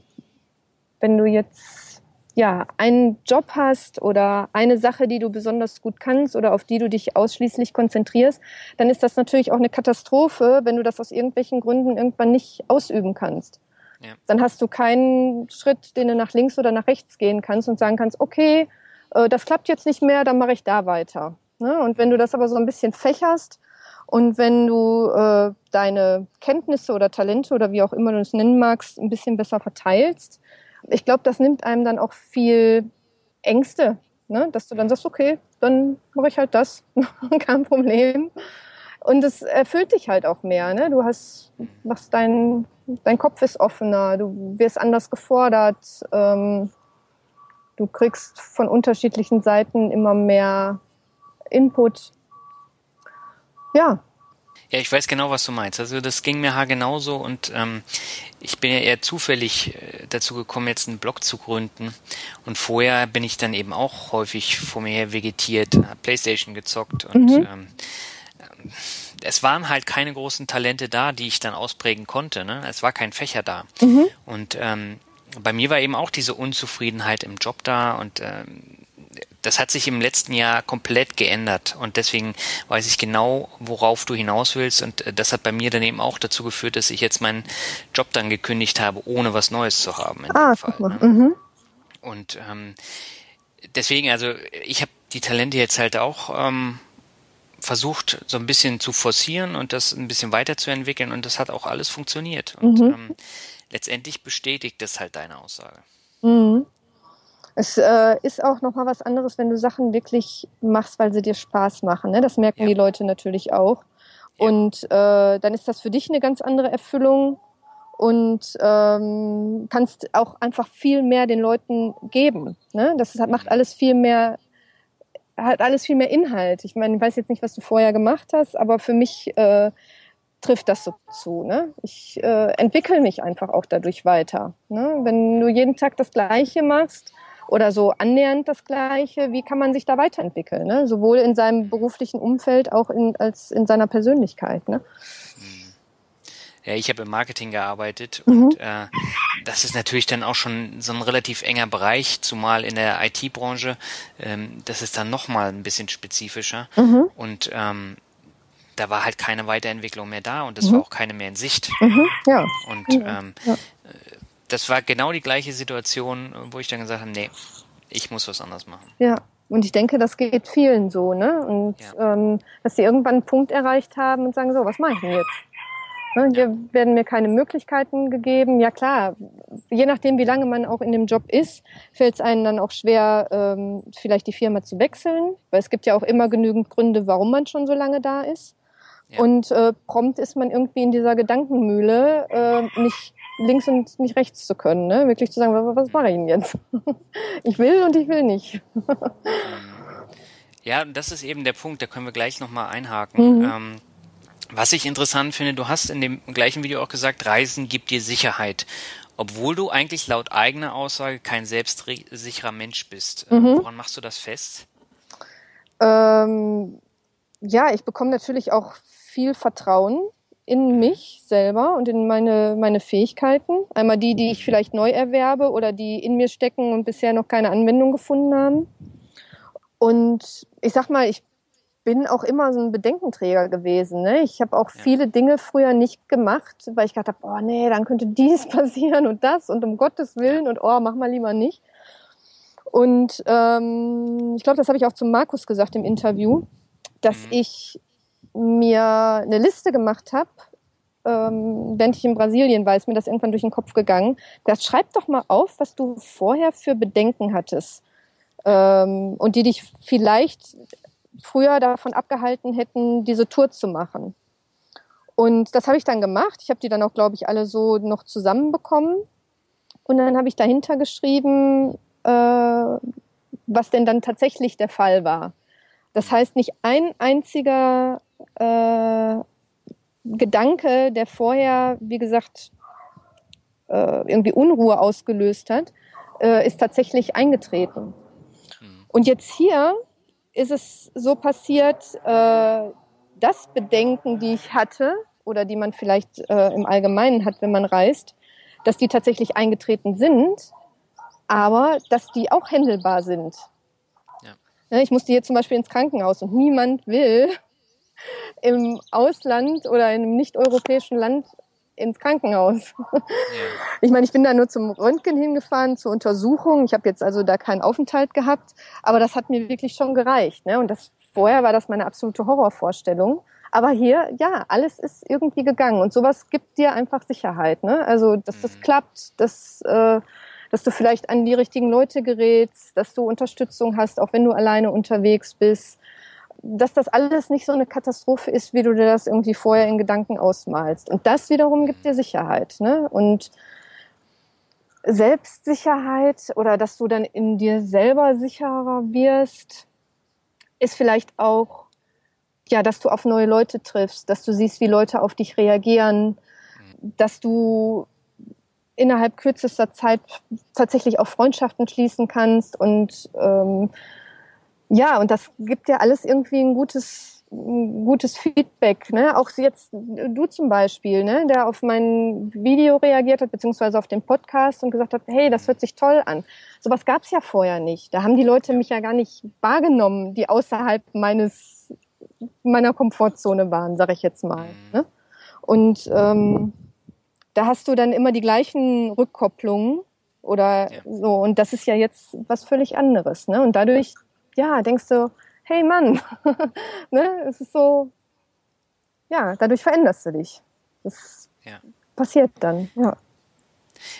wenn du jetzt ja, einen Job hast oder eine Sache, die du besonders gut kannst oder auf die du dich ausschließlich konzentrierst, dann ist das natürlich auch eine Katastrophe, wenn du das aus irgendwelchen Gründen irgendwann nicht ausüben kannst. Ja. Dann hast du keinen Schritt, den du nach links oder nach rechts gehen kannst und sagen kannst, okay, äh, das klappt jetzt nicht mehr, dann mache ich da weiter. Ne? Und wenn du das aber so ein bisschen fächerst und wenn du äh, deine Kenntnisse oder Talente oder wie auch immer du es nennen magst, ein bisschen besser verteilst, ich glaube, das nimmt einem dann auch viel Ängste, ne? dass du dann sagst, okay, dann mache ich halt das, [laughs] kein Problem. Und es erfüllt dich halt auch mehr. Ne? Du hast, machst dein, dein Kopf ist offener, du wirst anders gefordert, ähm, du kriegst von unterschiedlichen Seiten immer mehr Input. Ja, ja, ich weiß genau, was du meinst. Also das ging mir genauso und ähm, ich bin ja eher zufällig äh, dazu gekommen, jetzt einen Blog zu gründen. Und vorher bin ich dann eben auch häufig vor mir her vegetiert, Playstation gezockt und mhm. ähm, es waren halt keine großen Talente da, die ich dann ausprägen konnte. Ne? Es war kein Fächer da. Mhm. Und ähm, bei mir war eben auch diese Unzufriedenheit im Job da und ähm, das hat sich im letzten Jahr komplett geändert und deswegen weiß ich genau, worauf du hinaus willst und äh, das hat bei mir dann eben auch dazu geführt, dass ich jetzt meinen Job dann gekündigt habe, ohne was Neues zu haben. ah, Fall, ne? mhm. Und ähm, deswegen, also ich habe die Talente jetzt halt auch ähm, versucht, so ein bisschen zu forcieren und das ein bisschen weiterzuentwickeln und das hat auch alles funktioniert. Und mhm. ähm, letztendlich bestätigt das halt deine Aussage. Mhm. Es äh, ist auch nochmal was anderes, wenn du Sachen wirklich machst, weil sie dir Spaß machen. Ne? Das merken ja. die Leute natürlich auch. Ja. Und äh, dann ist das für dich eine ganz andere Erfüllung und ähm, kannst auch einfach viel mehr den Leuten geben. Ne? Das hat, macht alles viel mehr, hat alles viel mehr Inhalt. Ich meine, ich weiß jetzt nicht, was du vorher gemacht hast, aber für mich äh, trifft das so zu. Ne? Ich äh, entwickle mich einfach auch dadurch weiter. Ne? Wenn du jeden Tag das Gleiche machst, oder so annähernd das Gleiche. Wie kann man sich da weiterentwickeln? Ne? Sowohl in seinem beruflichen Umfeld auch in, als in seiner Persönlichkeit. Ne? Mhm. Ja, ich habe im Marketing gearbeitet mhm. und äh, das ist natürlich dann auch schon so ein relativ enger Bereich, zumal in der IT-Branche. Ähm, das ist dann nochmal ein bisschen spezifischer mhm. und ähm, da war halt keine Weiterentwicklung mehr da und es mhm. war auch keine mehr in Sicht. Mhm. Ja. Und ähm, ja das war genau die gleiche Situation, wo ich dann gesagt habe, nee, ich muss was anderes machen. Ja, und ich denke, das geht vielen so, ne? Und ja. ähm, dass sie irgendwann einen Punkt erreicht haben und sagen, so, was mache ich denn jetzt? Ne, hier werden mir keine Möglichkeiten gegeben. Ja klar, je nachdem, wie lange man auch in dem Job ist, fällt es einem dann auch schwer, ähm, vielleicht die Firma zu wechseln, weil es gibt ja auch immer genügend Gründe, warum man schon so lange da ist. Ja. Und äh, prompt ist man irgendwie in dieser Gedankenmühle, äh, nicht links und nicht rechts zu können. Ne? Wirklich zu sagen, was, was mache ich denn jetzt? [laughs] ich will und ich will nicht. [laughs] ja, das ist eben der Punkt, da können wir gleich nochmal einhaken. Mhm. Ähm, was ich interessant finde, du hast in dem gleichen Video auch gesagt, Reisen gibt dir Sicherheit. Obwohl du eigentlich laut eigener Aussage kein selbstsicherer Mensch bist. Äh, mhm. Woran machst du das fest? Ähm, ja, ich bekomme natürlich auch viel Vertrauen in mich selber und in meine, meine Fähigkeiten. Einmal die, die ich vielleicht neu erwerbe oder die in mir stecken und bisher noch keine Anwendung gefunden haben. Und ich sag mal, ich bin auch immer so ein Bedenkenträger gewesen. Ne? Ich habe auch ja. viele Dinge früher nicht gemacht, weil ich gedacht habe, oh nee, dann könnte dies [laughs] passieren und das und um Gottes Willen und oh, mach mal lieber nicht. Und ähm, ich glaube, das habe ich auch zu Markus gesagt im Interview, dass mhm. ich mir eine Liste gemacht habe, ähm, während ich in Brasilien war, ist mir das irgendwann durch den Kopf gegangen. Das schreib doch mal auf, was du vorher für Bedenken hattest ähm, und die dich vielleicht früher davon abgehalten hätten, diese Tour zu machen. Und das habe ich dann gemacht. Ich habe die dann auch, glaube ich, alle so noch zusammenbekommen. Und dann habe ich dahinter geschrieben, äh, was denn dann tatsächlich der Fall war. Das heißt, nicht ein einziger äh, Gedanke, der vorher, wie gesagt, äh, irgendwie Unruhe ausgelöst hat, äh, ist tatsächlich eingetreten. Mhm. Und jetzt hier ist es so passiert, äh, das Bedenken, die ich hatte oder die man vielleicht äh, im Allgemeinen hat, wenn man reist, dass die tatsächlich eingetreten sind, aber dass die auch händelbar sind. Ja. Ne, ich musste hier zum Beispiel ins Krankenhaus und niemand will im Ausland oder in einem nicht-europäischen Land ins Krankenhaus. [laughs] Ich meine, ich bin da nur zum Röntgen hingefahren, zur Untersuchung. Ich habe jetzt also da keinen Aufenthalt gehabt, aber das hat mir wirklich schon gereicht. Ne? Und das vorher war das meine absolute Horrorvorstellung. Aber hier, ja, alles ist irgendwie gegangen. Und sowas gibt dir einfach Sicherheit. Ne? Also, dass das mhm. klappt, dass, äh, dass du vielleicht an die richtigen Leute gerätst, dass du Unterstützung hast, auch wenn du alleine unterwegs bist dass das alles nicht so eine Katastrophe ist, wie du dir das irgendwie vorher in Gedanken ausmalst. Und das wiederum gibt dir Sicherheit. Ne? Und Selbstsicherheit oder dass du dann in dir selber sicherer wirst, ist vielleicht auch, ja, dass du auf neue Leute triffst, dass du siehst, wie Leute auf dich reagieren, dass du innerhalb kürzester Zeit tatsächlich auch Freundschaften schließen kannst und ähm, ja, und das gibt ja alles irgendwie ein gutes, ein gutes Feedback. Ne? Auch jetzt du zum Beispiel, ne? der auf mein Video reagiert hat, beziehungsweise auf den Podcast und gesagt hat, hey, das hört sich toll an. Sowas gab's ja vorher nicht. Da haben die Leute mich ja gar nicht wahrgenommen, die außerhalb meines meiner Komfortzone waren, sag ich jetzt mal. Ne? Und ähm, da hast du dann immer die gleichen Rückkopplungen oder ja. so. Und das ist ja jetzt was völlig anderes. Ne? Und dadurch ja, denkst du, hey Mann, [laughs] ne? es ist so, ja, dadurch veränderst du dich. Das ja. passiert dann, ja.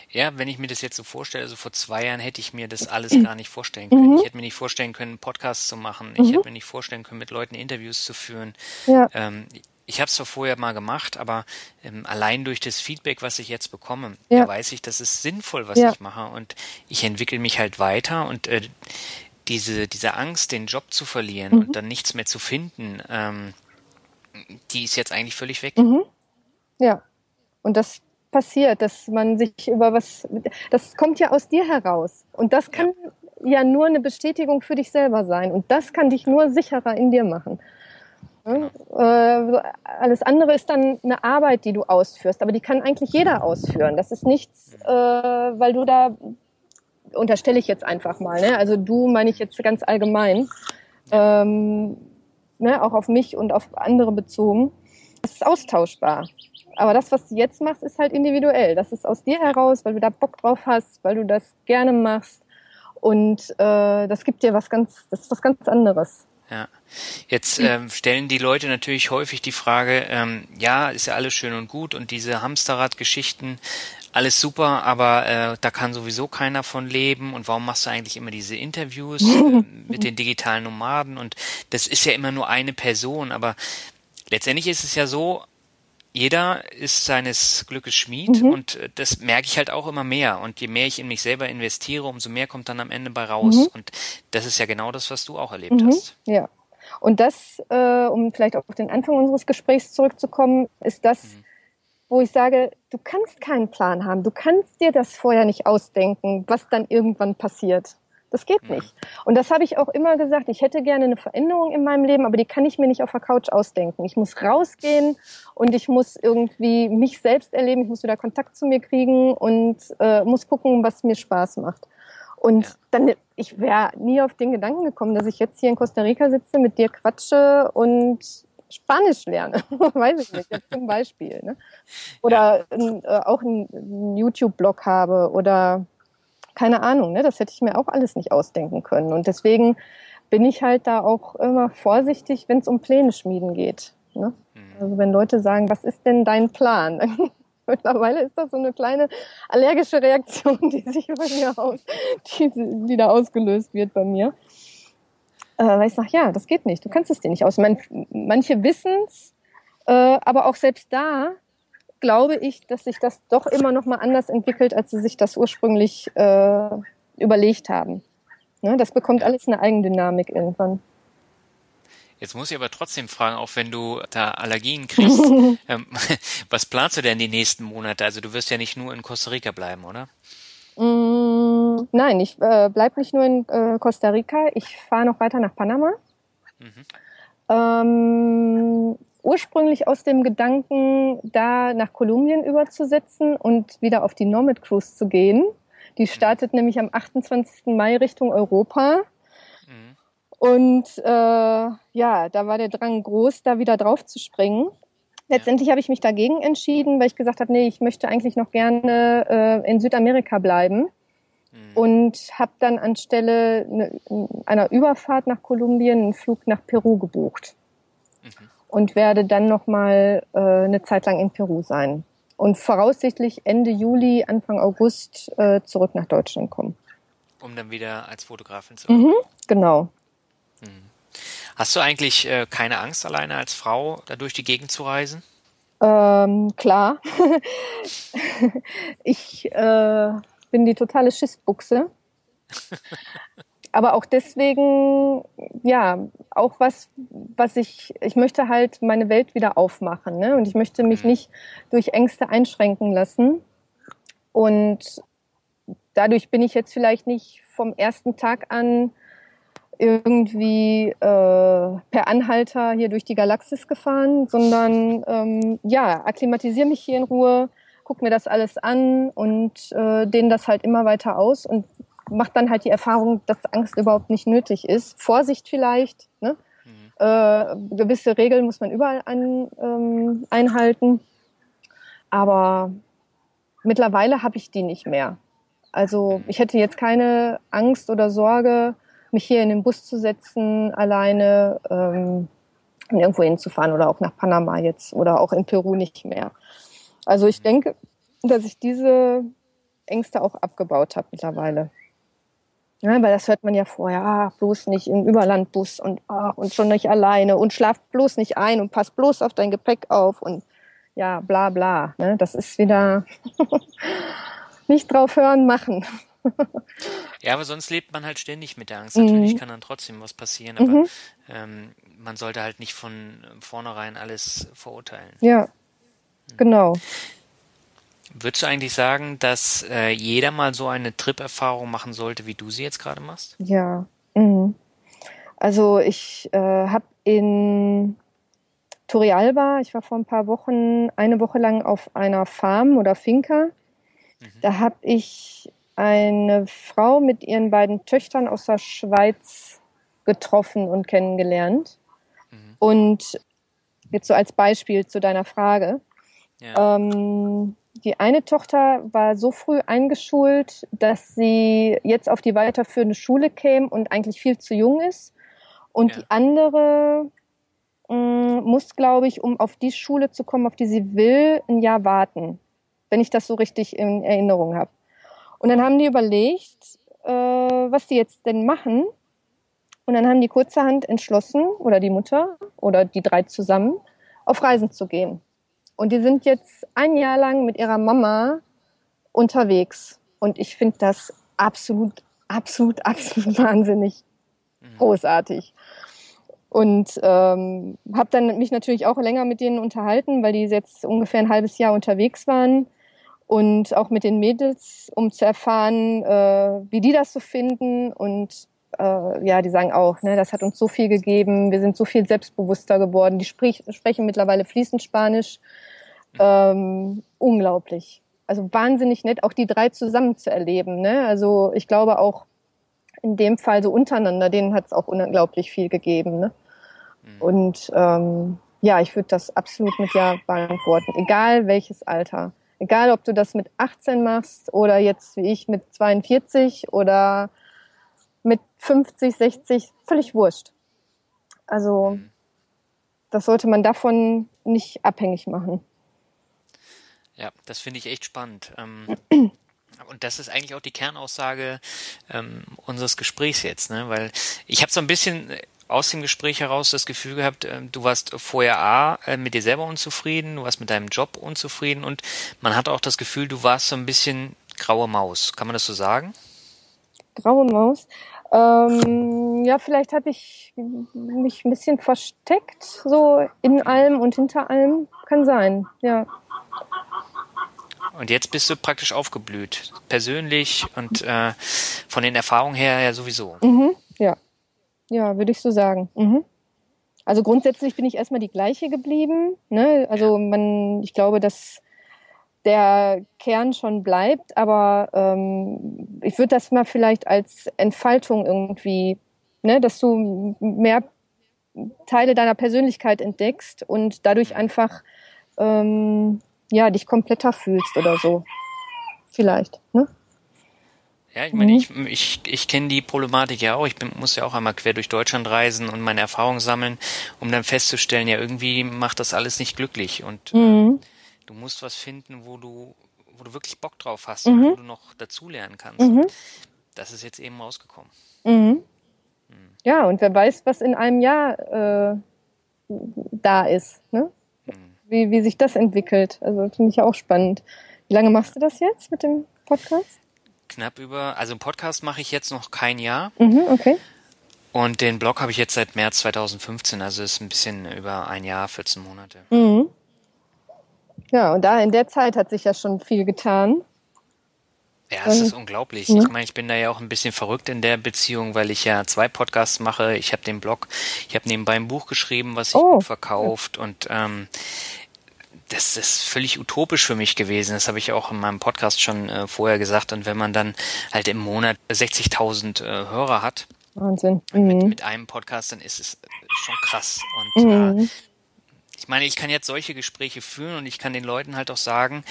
Ja, wenn ich mir das jetzt so vorstelle, also vor zwei Jahren hätte ich mir das alles gar nicht vorstellen können. Mhm. Ich hätte mir nicht vorstellen können, einen Podcast zu machen. Ich mhm. hätte mir nicht vorstellen können, mit Leuten Interviews zu führen. Ja. Ähm, ich habe es zwar vorher mal gemacht, aber ähm, allein durch das Feedback, was ich jetzt bekomme, ja. da weiß ich, das ist sinnvoll, was ja. ich mache und ich entwickle mich halt weiter und äh, diese, diese Angst, den Job zu verlieren mhm. und dann nichts mehr zu finden, ähm, die ist jetzt eigentlich völlig weg. Mhm. Ja. Und das passiert, dass man sich über was, das kommt ja aus dir heraus. Und das kann ja, ja nur eine Bestätigung für dich selber sein. Und das kann dich nur sicherer in dir machen. Genau. Äh, alles andere ist dann eine Arbeit, die du ausführst, aber die kann eigentlich jeder ausführen. Das ist nichts, äh, weil du da unterstelle ich jetzt einfach mal. Ne? Also du meine ich jetzt ganz allgemein, ähm, ne? auch auf mich und auf andere bezogen. Das ist austauschbar. Aber das, was du jetzt machst, ist halt individuell. Das ist aus dir heraus, weil du da Bock drauf hast, weil du das gerne machst. Und äh, das gibt dir was ganz, das ist was ganz anderes. Ja. Jetzt ähm, stellen die Leute natürlich häufig die Frage, ähm, ja, ist ja alles schön und gut und diese Hamsterrad-Geschichten, alles super, aber äh, da kann sowieso keiner von leben und warum machst du eigentlich immer diese Interviews äh, [laughs] mit den digitalen Nomaden und das ist ja immer nur eine Person, aber letztendlich ist es ja so, jeder ist seines Glückes Schmied mhm. und äh, das merke ich halt auch immer mehr. Und je mehr ich in mich selber investiere, umso mehr kommt dann am Ende bei raus. Mhm. Und das ist ja genau das, was du auch erlebt mhm. hast. Ja. Und das, äh, um vielleicht auf den Anfang unseres Gesprächs zurückzukommen, ist das, mhm. Wo ich sage, du kannst keinen Plan haben. Du kannst dir das vorher nicht ausdenken, was dann irgendwann passiert. Das geht nicht. Und das habe ich auch immer gesagt. Ich hätte gerne eine Veränderung in meinem Leben, aber die kann ich mir nicht auf der Couch ausdenken. Ich muss rausgehen und ich muss irgendwie mich selbst erleben. Ich muss wieder Kontakt zu mir kriegen und äh, muss gucken, was mir Spaß macht. Und ja. dann, ich wäre nie auf den Gedanken gekommen, dass ich jetzt hier in Costa Rica sitze, mit dir quatsche und Spanisch lerne. [laughs] Weiß ich nicht, jetzt zum Beispiel. Ne? Oder ja. äh, auch einen YouTube-Blog habe oder keine Ahnung, ne? das hätte ich mir auch alles nicht ausdenken können. Und deswegen bin ich halt da auch immer vorsichtig, wenn es um Pläne schmieden geht. Ne? Mhm. Also wenn Leute sagen, was ist denn dein Plan? [laughs] Mittlerweile ist das so eine kleine allergische Reaktion, [laughs] die sich bei mir aus, die, die da ausgelöst wird bei mir. Äh, weil ich sage, ja, das geht nicht. Du kannst es dir nicht aus. Man, manche wissen's, äh, aber auch selbst da glaube ich, dass sich das doch immer noch mal anders entwickelt, als sie sich das ursprünglich äh, überlegt haben. Ne? Das bekommt alles eine Eigendynamik irgendwann. Jetzt muss ich aber trotzdem fragen, auch wenn du da Allergien kriegst, [laughs] ähm, [laughs] was planst du denn die nächsten Monate? Also du wirst ja nicht nur in Costa Rica bleiben, oder? Mm, nein, ich äh, bleibe nicht nur in äh, Costa Rica, ich fahre noch weiter nach Panama. Mhm. Ähm, ursprünglich aus dem Gedanken, da nach Kolumbien überzusetzen und wieder auf die Nomad Cruise zu gehen. Die startet nämlich am 28. Mai Richtung Europa. Mhm. Und äh, ja, da war der Drang groß, da wieder drauf zu springen. Letztendlich habe ich mich dagegen entschieden, weil ich gesagt habe, nee, ich möchte eigentlich noch gerne äh, in Südamerika bleiben. Mhm. Und habe dann anstelle ne, einer Überfahrt nach Kolumbien einen Flug nach Peru gebucht. Mhm und werde dann nochmal äh, eine Zeit lang in Peru sein. Und voraussichtlich Ende Juli, Anfang August äh, zurück nach Deutschland kommen. Um dann wieder als Fotografin zu arbeiten. Mhm, genau. Hast du eigentlich äh, keine Angst, alleine als Frau da durch die Gegend zu reisen? Ähm, klar. [laughs] ich äh, bin die totale Schissbuchse. aber auch deswegen, ja, auch was, was ich, ich möchte halt meine Welt wieder aufmachen, ne? Und ich möchte mich mhm. nicht durch Ängste einschränken lassen. Und dadurch bin ich jetzt vielleicht nicht vom ersten Tag an irgendwie äh, per Anhalter hier durch die Galaxis gefahren, sondern ähm, ja, akklimatisiere mich hier in Ruhe, guck mir das alles an und äh, dehne das halt immer weiter aus und macht dann halt die Erfahrung, dass Angst überhaupt nicht nötig ist. Vorsicht vielleicht. Ne? Mhm. Äh, gewisse Regeln muss man überall an, ähm, einhalten. Aber mittlerweile habe ich die nicht mehr. Also ich hätte jetzt keine Angst oder Sorge, mich hier in den Bus zu setzen, alleine ähm, irgendwo hinzufahren oder auch nach Panama jetzt oder auch in Peru nicht mehr. Also ich denke, dass ich diese Ängste auch abgebaut habe mittlerweile. Ja, weil das hört man ja vorher, ah, bloß nicht im Überlandbus und, ah, und schon nicht alleine und schlaf bloß nicht ein und pass bloß auf dein Gepäck auf und ja, bla bla. Ne? Das ist wieder [laughs] nicht drauf hören, machen. Ja, aber sonst lebt man halt ständig mit der Angst. Natürlich mhm. kann dann trotzdem was passieren, aber mhm. ähm, man sollte halt nicht von vornherein alles verurteilen. Ja, genau. Würdest du eigentlich sagen, dass äh, jeder mal so eine Trip-Erfahrung machen sollte, wie du sie jetzt gerade machst? Ja. Mhm. Also ich äh, habe in Torrealba, ich war vor ein paar Wochen eine Woche lang auf einer Farm oder Finca. Mhm. Da habe ich eine Frau mit ihren beiden Töchtern aus der Schweiz getroffen und kennengelernt. Mhm. Und jetzt so als Beispiel zu deiner Frage. Ja. Ähm, die eine Tochter war so früh eingeschult, dass sie jetzt auf die weiterführende Schule käme und eigentlich viel zu jung ist. Und Ja. die andere mh, muss, glaube ich, um auf die Schule zu kommen, auf die sie will, ein Jahr warten, wenn ich das so richtig in Erinnerung habe. Und dann haben die überlegt, äh, was die jetzt denn machen. Und dann haben die kurzerhand entschlossen, oder die Mutter oder die drei zusammen, auf Reisen zu gehen. Und die sind jetzt ein Jahr lang mit ihrer Mama unterwegs. Und ich finde das absolut, absolut, [laughs] absolut wahnsinnig großartig. Und ähm, habe dann mich natürlich auch länger mit denen unterhalten, weil die jetzt ungefähr ein halbes Jahr unterwegs waren. Und auch mit den Mädels, um zu erfahren, äh, wie die das so finden. Und äh, ja, die sagen auch, ne, das hat uns so viel gegeben, wir sind so viel selbstbewusster geworden. Die sprich, sprechen mittlerweile fließend Spanisch. Ähm, unglaublich. Also wahnsinnig nett, auch die drei zusammen zu erleben. Ne? Also ich glaube auch in dem Fall so untereinander, denen hat es auch unglaublich viel gegeben. Ne? Und ähm, ja, ich würde das absolut mit Ja beantworten, egal welches Alter. Egal, ob du das mit 18 machst oder jetzt wie ich mit 42 oder mit 50, 60, völlig wurscht. Also das sollte man davon nicht abhängig machen. Ja, das finde ich echt spannend. Ähm, [clears throat] und das ist eigentlich auch die Kernaussage ähm, unseres Gesprächs jetzt, ne? Weil ich habe so ein bisschen aus dem Gespräch heraus das Gefühl gehabt, äh, du warst vorher A, äh, mit dir selber unzufrieden, du warst mit deinem Job unzufrieden und man hat auch das Gefühl, du warst so ein bisschen graue Maus. Kann man das so sagen? Graue Maus. Ähm, ja, vielleicht habe ich mich ein bisschen versteckt, so in allem und hinter allem. Kann sein, ja. Und jetzt bist du praktisch aufgeblüht. Persönlich und äh, von den Erfahrungen her ja sowieso. Mhm, ja. Würde ich so sagen. Mhm. Also grundsätzlich bin ich erstmal die gleiche geblieben. Ne? Also man, ich glaube, dass der Kern schon bleibt, aber ähm, ich würde das mal vielleicht als Entfaltung irgendwie, ne, dass du mehr Teile deiner Persönlichkeit entdeckst und dadurch einfach ähm, ja dich kompletter fühlst oder so. Vielleicht. Ne? Ja, ich meine, Mhm. ich, ich, ich kenne die Problematik ja auch. Ich bin, muss ja auch einmal quer durch Deutschland reisen und meine Erfahrungen sammeln, um dann festzustellen, ja, irgendwie macht das alles nicht glücklich. Und äh, Mhm. du musst was finden, wo du, wo du wirklich Bock drauf hast Mhm. und wo du noch dazulernen kannst. Mhm. Das ist jetzt eben rausgekommen. Mhm. Ja, und wer weiß, was in einem Jahr äh, da ist, ne? Wie, wie sich das entwickelt. Also finde ich ja auch spannend. Wie lange machst du das jetzt mit dem Podcast? Knapp über, also einen Podcast mache ich jetzt noch kein Jahr Mhm, okay. und den Blog habe ich jetzt seit März 2015, also ist ein bisschen über ein Jahr, 14 Monate. Mhm. Ja, und da in der Zeit hat sich ja schon viel getan. Ja, es ist unglaublich. ja. Ich meine, ich bin da ja auch ein bisschen verrückt in der Beziehung, weil ich ja zwei Podcasts mache. Ich habe den Blog, ich habe nebenbei ein Buch geschrieben, was sich Oh. verkauft und ähm, das ist völlig utopisch für mich gewesen. Das habe ich auch in meinem Podcast schon äh, vorher gesagt. Und wenn man dann halt im Monat 60.000 äh, Hörer hat Wahnsinn. mit, Mhm. mit einem Podcast, dann ist es schon krass. Und äh, Mhm. ich meine, ich kann jetzt solche Gespräche führen und ich kann den Leuten halt auch sagen,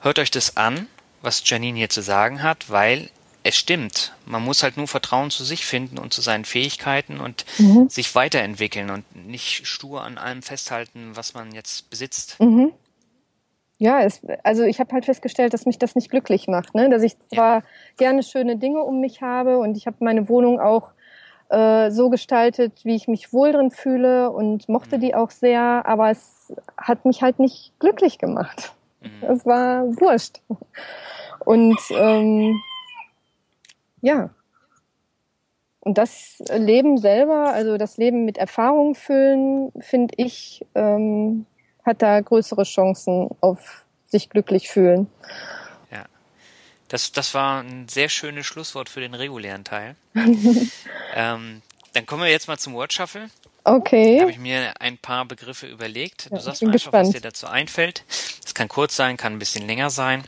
hört euch das an, was Janine hier zu sagen hat, weil es stimmt. Man muss halt nur Vertrauen zu sich finden und zu seinen Fähigkeiten und Mhm. sich weiterentwickeln und nicht stur an allem festhalten, was man jetzt besitzt. Mhm. Ja, es, also ich habe halt festgestellt, dass mich das nicht glücklich macht. Ne? Dass ich zwar gerne schöne Dinge um mich habe und ich habe meine Wohnung auch äh, so gestaltet, wie ich mich wohl drin fühle und mochte die auch sehr, aber es hat mich halt nicht glücklich gemacht. Es war wurscht. Und ähm, ja. Und das Leben selber, also das Leben mit Erfahrung füllen, finde ich, ähm, hat da größere Chancen auf sich glücklich fühlen. Ja. Das, das war ein sehr schönes Schlusswort für den regulären Teil. [laughs] ähm, dann kommen wir jetzt mal zum Word Shuffle. Da habe Okay. ich mir ein paar Begriffe überlegt. Ja, Du sagst ich bin mal einfach, was gespannt. dir dazu einfällt. Es kann kurz sein, kann ein bisschen länger sein.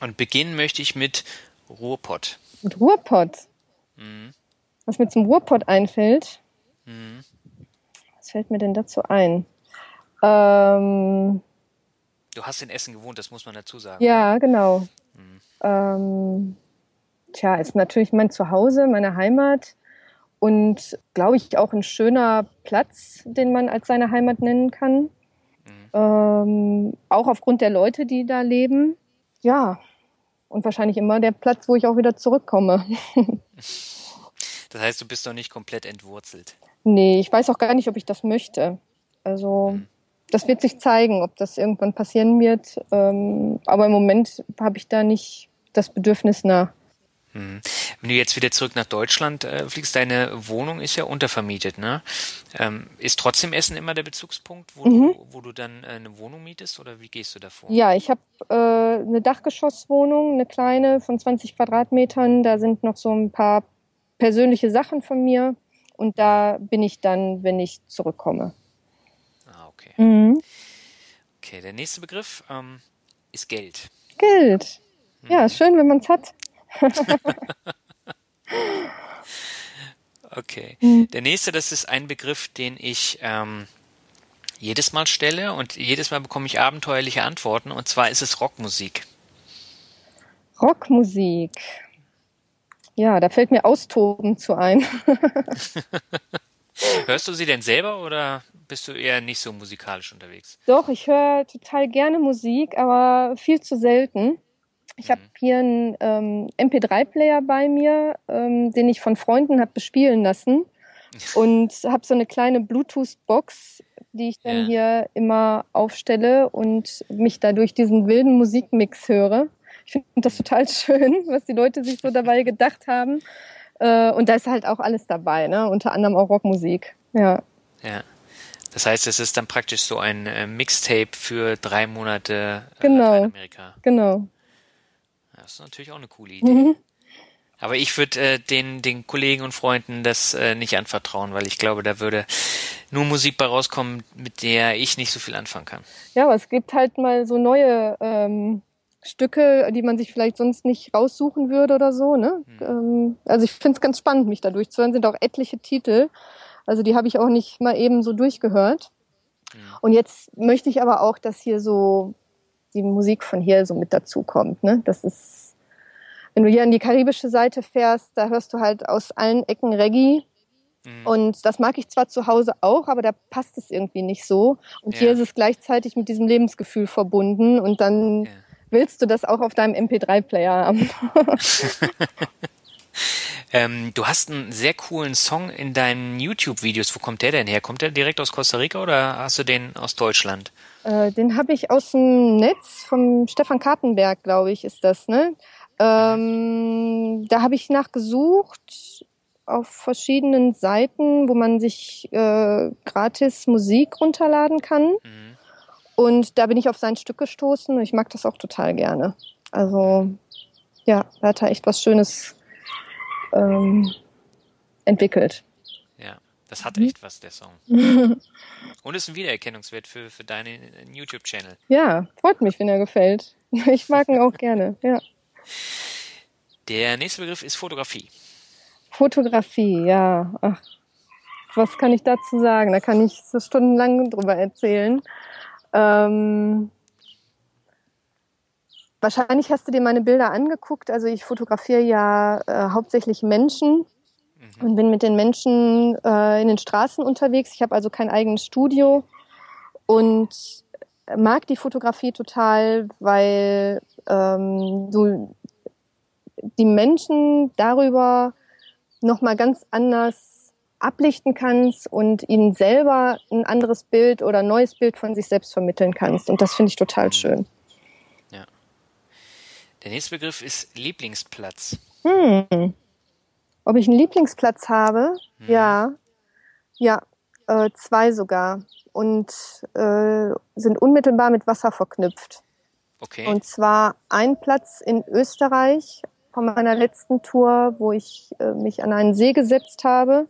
Und beginnen möchte ich mit Ruhrpott. Mit Ruhrpott. Mhm. Was mir zum Ruhrpott einfällt, Mhm. was fällt mir denn dazu ein? Ähm, Du hast in Essen gewohnt, das muss man dazu sagen. ja, genau. Mhm. Ähm, tja, ist natürlich mein Zuhause, meine Heimat. und glaube ich auch ein schöner Platz, den man als seine Heimat nennen kann. Mhm. Ähm, auch aufgrund der Leute, die da leben. Ja, und wahrscheinlich immer der Platz, wo ich auch wieder zurückkomme. [laughs] das heißt, du bist doch nicht komplett entwurzelt. Nee, ich weiß auch gar nicht, ob ich das möchte. Also mhm. Das wird sich zeigen, ob das irgendwann passieren wird. Ähm, aber im Moment habe ich da nicht das Bedürfnis nach. Hm. Wenn du jetzt wieder zurück nach Deutschland äh, fliegst, deine Wohnung ist ja untervermietet, ne? Ähm, ist trotzdem Essen immer der Bezugspunkt, wo, mhm. du, wo du dann äh, eine Wohnung mietest oder wie gehst du davor? Ja, ich habe äh, eine Dachgeschosswohnung, eine kleine von 20 Quadratmetern. Da sind noch so ein paar persönliche Sachen von mir und da bin ich dann, wenn ich zurückkomme. Okay. Mhm. Okay, der nächste Begriff ähm, ist Geld. Geld. Ja, mhm. schön, wenn man es hat. [laughs] okay. Mhm. Der nächste, das ist ein Begriff, den ich ähm, jedes Mal stelle und jedes Mal bekomme ich abenteuerliche Antworten und zwar ist es Rockmusik. Rockmusik. Ja, da fällt mir Austoben zu ein. [laughs] Hörst du sie denn selber oder bist du eher nicht so musikalisch unterwegs? Doch, ich höre total gerne Musik, aber viel zu selten. Ich habe hier einen ähm, MP3-Player bei mir, ähm, den ich von Freunden habe bespielen lassen [laughs] und habe so eine kleine Bluetooth-Box, die ich dann ja. hier immer aufstelle und mich dadurch diesen wilden Musikmix höre. Ich finde das total schön, was die Leute sich so dabei [laughs] gedacht haben. Äh, und da ist halt auch alles dabei, ne? unter anderem auch Rockmusik. Ja. Ja. Das heißt, es ist dann praktisch so ein äh, Mixtape für drei Monate äh, genau. Amerika. Genau. Das ist natürlich auch eine coole Idee. Mhm. Aber ich würde äh, den, den Kollegen und Freunden das äh, nicht anvertrauen, weil ich glaube, da würde nur Musik bei rauskommen, mit der ich nicht so viel anfangen kann. Ja, aber es gibt halt mal so neue ähm, Stücke, die man sich vielleicht sonst nicht raussuchen würde oder so. Ne? Mhm. Ähm, also ich finde es ganz spannend, mich da durchzuhören. Sind auch etliche Titel. Also die habe ich auch nicht mal eben so durchgehört. Mhm. Und jetzt möchte ich aber auch, dass hier so die Musik von hier so mit dazu kommt. Ne? Das ist, wenn du hier an die karibische Seite fährst, da hörst du halt aus allen Ecken Reggae. Mhm. Und das mag ich zwar zu Hause auch, aber da passt es irgendwie nicht so. Und ja. hier ist es gleichzeitig mit diesem Lebensgefühl verbunden. Und dann ja. willst du das auch auf deinem MP3-Player haben. [laughs] [laughs] [laughs] Ähm, du hast einen sehr coolen Song in deinen YouTube-Videos. Wo kommt der denn her? Kommt der direkt aus Costa Rica oder hast du den aus Deutschland? Äh, den habe ich aus dem Netz vom Stefan Kartenberg, glaube ich, ist das, ne? Ähm, da habe ich nachgesucht auf verschiedenen Seiten, wo man sich äh, gratis Musik runterladen kann. Mhm. Und da bin ich auf sein Stück gestoßen. Ich mag das auch total gerne. Also ja, da hat er echt was Schönes ähm, entwickelt. Ja, das hat echt was, der Song. [laughs] Und ist ein Wiedererkennungswert für, für deinen YouTube-Channel. Ja, freut mich, wenn er gefällt. [laughs] Ich mag ihn auch gerne, ja. Der nächste Begriff ist Fotografie. Fotografie, ja. Ach, was kann ich dazu sagen? Da kann ich so stundenlang drüber erzählen. Ähm, wahrscheinlich hast du dir meine Bilder angeguckt. Also ich fotografiere ja äh, hauptsächlich Menschen mhm. und bin mit den Menschen äh, in den Straßen unterwegs. Ich habe also kein eigenes Studio und mag die Fotografie total, weil ähm, du die Menschen darüber nochmal ganz anders ablichten kannst und ihnen selber ein anderes Bild oder ein neues Bild von sich selbst vermitteln kannst. Und das finde ich total schön. Der nächste Begriff ist Lieblingsplatz. Hm. Ob ich einen Lieblingsplatz habe? Hm. Ja. Ja, äh, zwei sogar. Und äh, sind unmittelbar mit Wasser verknüpft. Okay. Und zwar ein Platz in Österreich von meiner letzten Tour, wo ich äh, mich an einen See gesetzt habe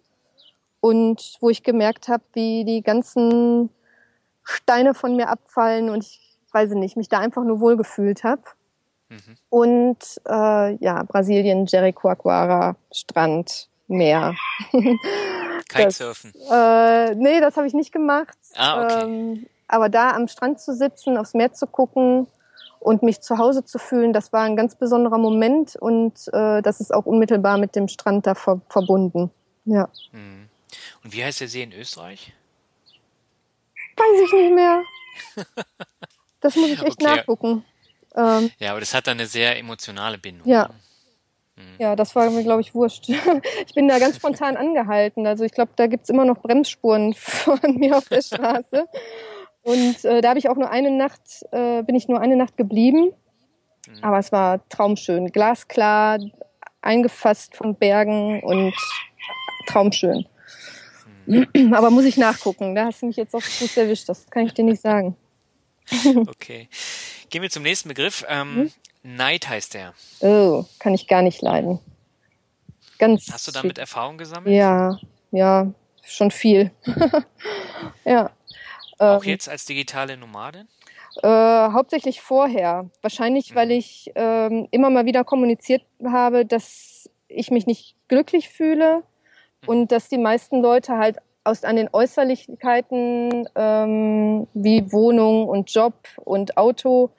und wo ich gemerkt habe, wie die ganzen Steine von mir abfallen und ich weiß nicht, mich da einfach nur wohlgefühlt habe. Mhm. Und äh, ja, Brasilien, Jericoacoara, Strand, Meer. [laughs] Kitesurfen? äh, nee, das habe ich nicht gemacht. Ah, okay. Ähm, aber da am Strand zu sitzen, aufs Meer zu gucken und mich zu Hause zu fühlen, das war ein ganz besonderer Moment und äh, das ist auch unmittelbar mit dem Strand da ver verbunden. Ja. Mhm. Und wie heißt der See in Österreich? Weiß ich nicht mehr. [laughs] Das muss ich echt Okay. nachgucken. Ähm, Ja, aber das hat dann eine sehr emotionale Bindung. Ja. ne? ja, das war mir, glaube ich, wurscht. [laughs] Ich bin da ganz spontan angehalten. Also ich glaube, da gibt's immer noch Bremsspuren [laughs] von mir auf der Straße. Und äh, da habe ich auch nur eine Nacht, äh, bin ich nur eine Nacht geblieben. Aber es war traumschön. Glasklar, eingefasst von Bergen und traumschön. [clears throat] Aber muss ich nachgucken. Da hast du mich jetzt auf den Fuß erwischt. Das kann ich dir nicht sagen. [laughs] Okay. Gehen wir zum nächsten Begriff. Ähm, Neid heißt der. Oh, kann ich gar nicht leiden. Ganz. Hast du damit Erfahrung gesammelt? Ja, ja, schon viel. [laughs] ja. Auch Ähm, jetzt als digitale Nomadin? Äh, hauptsächlich vorher. Wahrscheinlich, weil ich ähm, immer mal wieder kommuniziert habe, dass ich mich nicht glücklich fühle und dass die meisten Leute halt aus an den Äußerlichkeiten ähm, wie Wohnung und Job und Auto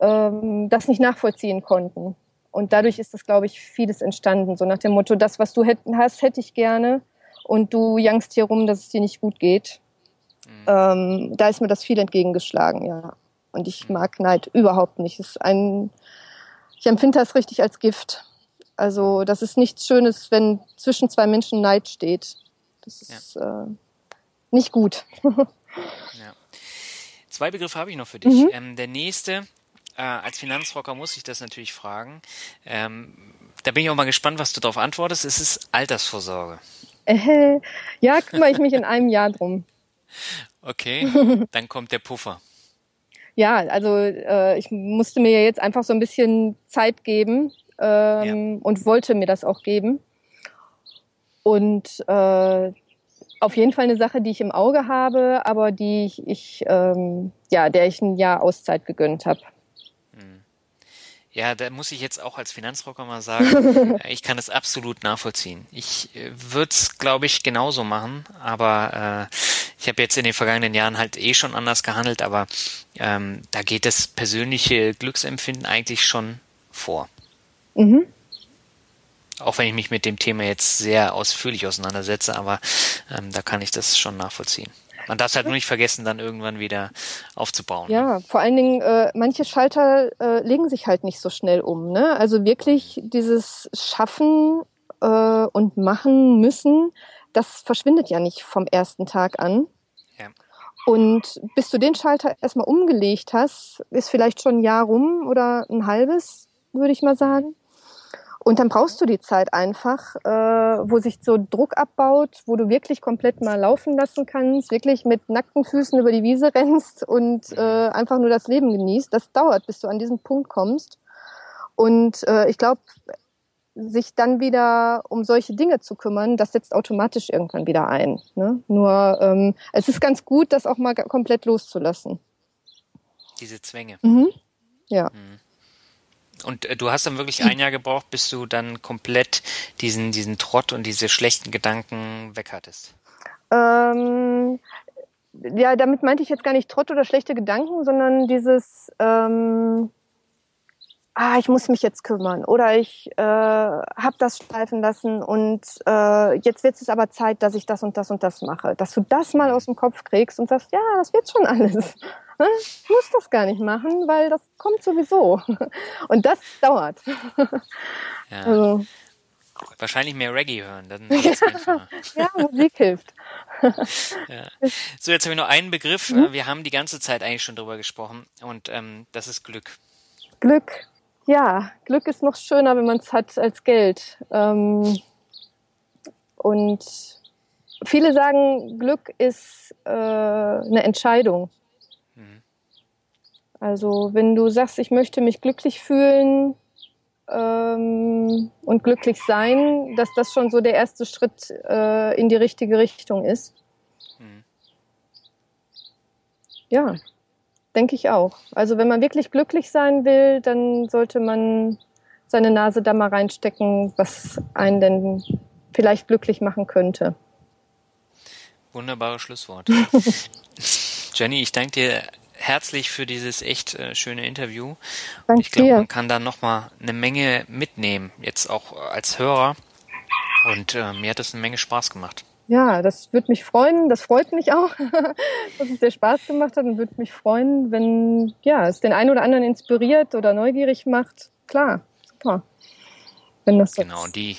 ähm, das nicht nachvollziehen konnten. Und dadurch ist das, glaube ich, vieles entstanden. So nach dem Motto, das, was du hätt, hast, hätte ich gerne. Und du jangst hier rum, dass es dir nicht gut geht. Ähm, da ist mir das viel entgegengeschlagen, ja. Und ich mag Neid überhaupt nicht. Es ist ein, ich empfinde das richtig als Gift. Also das ist nichts Schönes, wenn zwischen zwei Menschen Neid steht. Das ist äh, nicht gut. Ja. Zwei Begriffe habe ich noch für dich. Mhm. Ähm, der nächste, äh, als Finanzrocker muss ich das natürlich fragen. Ähm, da bin ich auch mal gespannt, was du darauf antwortest. Es ist Altersvorsorge. Äh, ja, kümmere ich mich in einem Jahr drum. Okay, [laughs] dann kommt der Puffer. Ja, also äh, ich musste mir ja jetzt einfach so ein bisschen Zeit geben ähm, und wollte mir das auch geben. Und äh, auf jeden Fall eine Sache, die ich im Auge habe, aber die ich, ich ähm, ja, der ich ein Jahr Auszeit gegönnt habe. Ja, da muss ich jetzt auch als Finanzrocker mal sagen, [laughs] äh, ich kann es absolut nachvollziehen. Ich äh, würde es, glaube ich, genauso machen, aber äh, ich habe jetzt in den vergangenen Jahren halt eh schon anders gehandelt, aber ähm, da geht das persönliche Glücksempfinden eigentlich schon vor. Mhm. Auch wenn ich mich mit dem Thema jetzt sehr ausführlich auseinandersetze, aber ähm, da kann ich das schon nachvollziehen. Man darf es halt nur nicht vergessen, dann irgendwann wieder aufzubauen. ne? Ja, vor allen Dingen, äh, manche Schalter äh, legen sich halt nicht so schnell um. Ne? Also wirklich dieses Schaffen äh, und Machen müssen, das verschwindet ja nicht vom ersten Tag an. Ja. Und bis du den Schalter erstmal umgelegt hast, ist vielleicht schon ein Jahr rum oder ein halbes, würde ich mal sagen. Und dann brauchst du die Zeit einfach, äh, wo sich so Druck abbaut, wo du wirklich komplett mal laufen lassen kannst, wirklich mit nackten Füßen über die Wiese [laughs] rennst und äh, einfach nur das Leben genießt. Das dauert, bis du an diesen Punkt kommst. Und äh, ich glaube, sich dann wieder um solche Dinge zu kümmern, das setzt automatisch irgendwann wieder ein. Ne? Nur ähm, es ist ganz gut, das auch mal komplett loszulassen. Diese Zwänge. Mhm. Ja. Und äh, du hast dann wirklich ein Jahr gebraucht, bis du dann komplett diesen, diesen Trott und diese schlechten Gedanken weg hattest. Ähm, ja, damit meinte ich jetzt gar nicht Trott oder schlechte Gedanken, sondern dieses, ähm, ah, ich muss mich jetzt kümmern oder ich äh, habe das schleifen lassen und äh, jetzt wird es aber Zeit, dass ich das und das und das mache. Dass du das mal aus dem Kopf kriegst und sagst, ja, das wird schon alles. Ich muss das gar nicht machen, weil das kommt sowieso. Und das dauert. Ja. Also, Wahrscheinlich mehr Reggae hören, dann [laughs] ja, Musik hilft. [laughs] So, jetzt habe ich noch einen Begriff. Mhm. Wir haben die ganze Zeit eigentlich schon drüber gesprochen und ähm, das ist Glück. Glück. Ja, Glück ist noch schöner, wenn man es hat als Geld. Ähm, und viele sagen, Glück ist äh, eine Entscheidung. Also wenn du sagst, ich möchte mich glücklich fühlen ähm, und glücklich sein, dass das schon so der erste Schritt äh, in die richtige Richtung ist. Mhm. Ja, denke ich auch. Also wenn man wirklich glücklich sein will, dann sollte man seine Nase da mal reinstecken, was einen denn vielleicht glücklich machen könnte. Wunderbare Schlusswort. [laughs] Jenny, ich danke dir herzlich für dieses echt äh, schöne Interview. Danke ich glaube, man kann da nochmal eine Menge mitnehmen, jetzt auch als Hörer. Und äh, mir hat das eine Menge Spaß gemacht. Ja, das würde mich freuen. Das freut mich auch, [laughs] dass es dir Spaß gemacht hat und würde mich freuen, wenn ja, es den einen oder anderen inspiriert oder neugierig macht. Klar, super. Wenn das so genau, ist. die,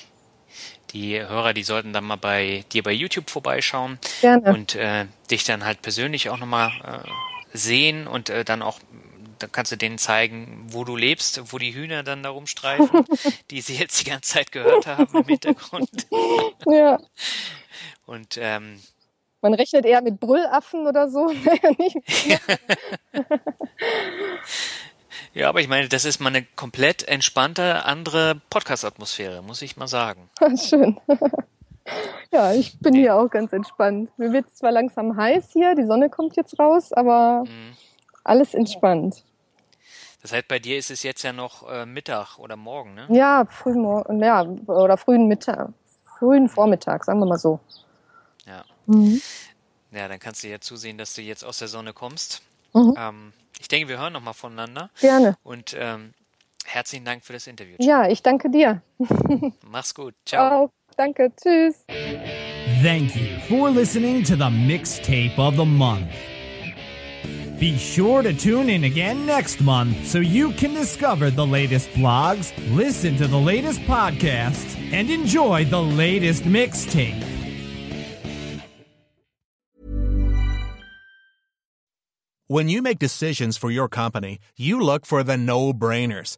die Hörer, die sollten dann mal bei dir bei YouTube vorbeischauen Gerne. und äh, dich dann halt persönlich auch nochmal äh, sehen und äh, dann auch dann kannst du denen zeigen, wo du lebst, wo die Hühner dann da rumstreifen, [laughs] die sie jetzt die ganze Zeit gehört haben im Hintergrund. [laughs] ja. Und ähm, man rechnet eher mit Brüllaffen oder so. [laughs] ja, aber ich meine, das ist mal eine komplett entspannte andere Podcast-Atmosphäre, muss ich mal sagen. Schön. Ja, ich bin hier auch ganz entspannt. Mir wird zwar langsam heiß hier, die Sonne kommt jetzt raus, aber mhm. alles entspannt. Das heißt, bei dir ist es jetzt ja noch äh, Mittag oder morgen, ne? Ja, frühmorgen, ja, oder frühen Mittag, frühen Vormittag, sagen wir mal so. Ja. Mhm. Ja, dann kannst du ja zusehen, dass du jetzt aus der Sonne kommst. Mhm. Ähm, ich denke, wir hören nochmal voneinander. Gerne. Und ähm, herzlichen Dank für das Interview. Ja, ich danke dir. [laughs] Mach's gut. Ciao. Oh, danke. Tschüss. Thank you for listening to the mixtape of the month. Be sure to tune in again next month so you can discover the latest blogs, listen to the latest podcasts, and enjoy the latest mixtape. When you make decisions for your company, you look for the no brainers.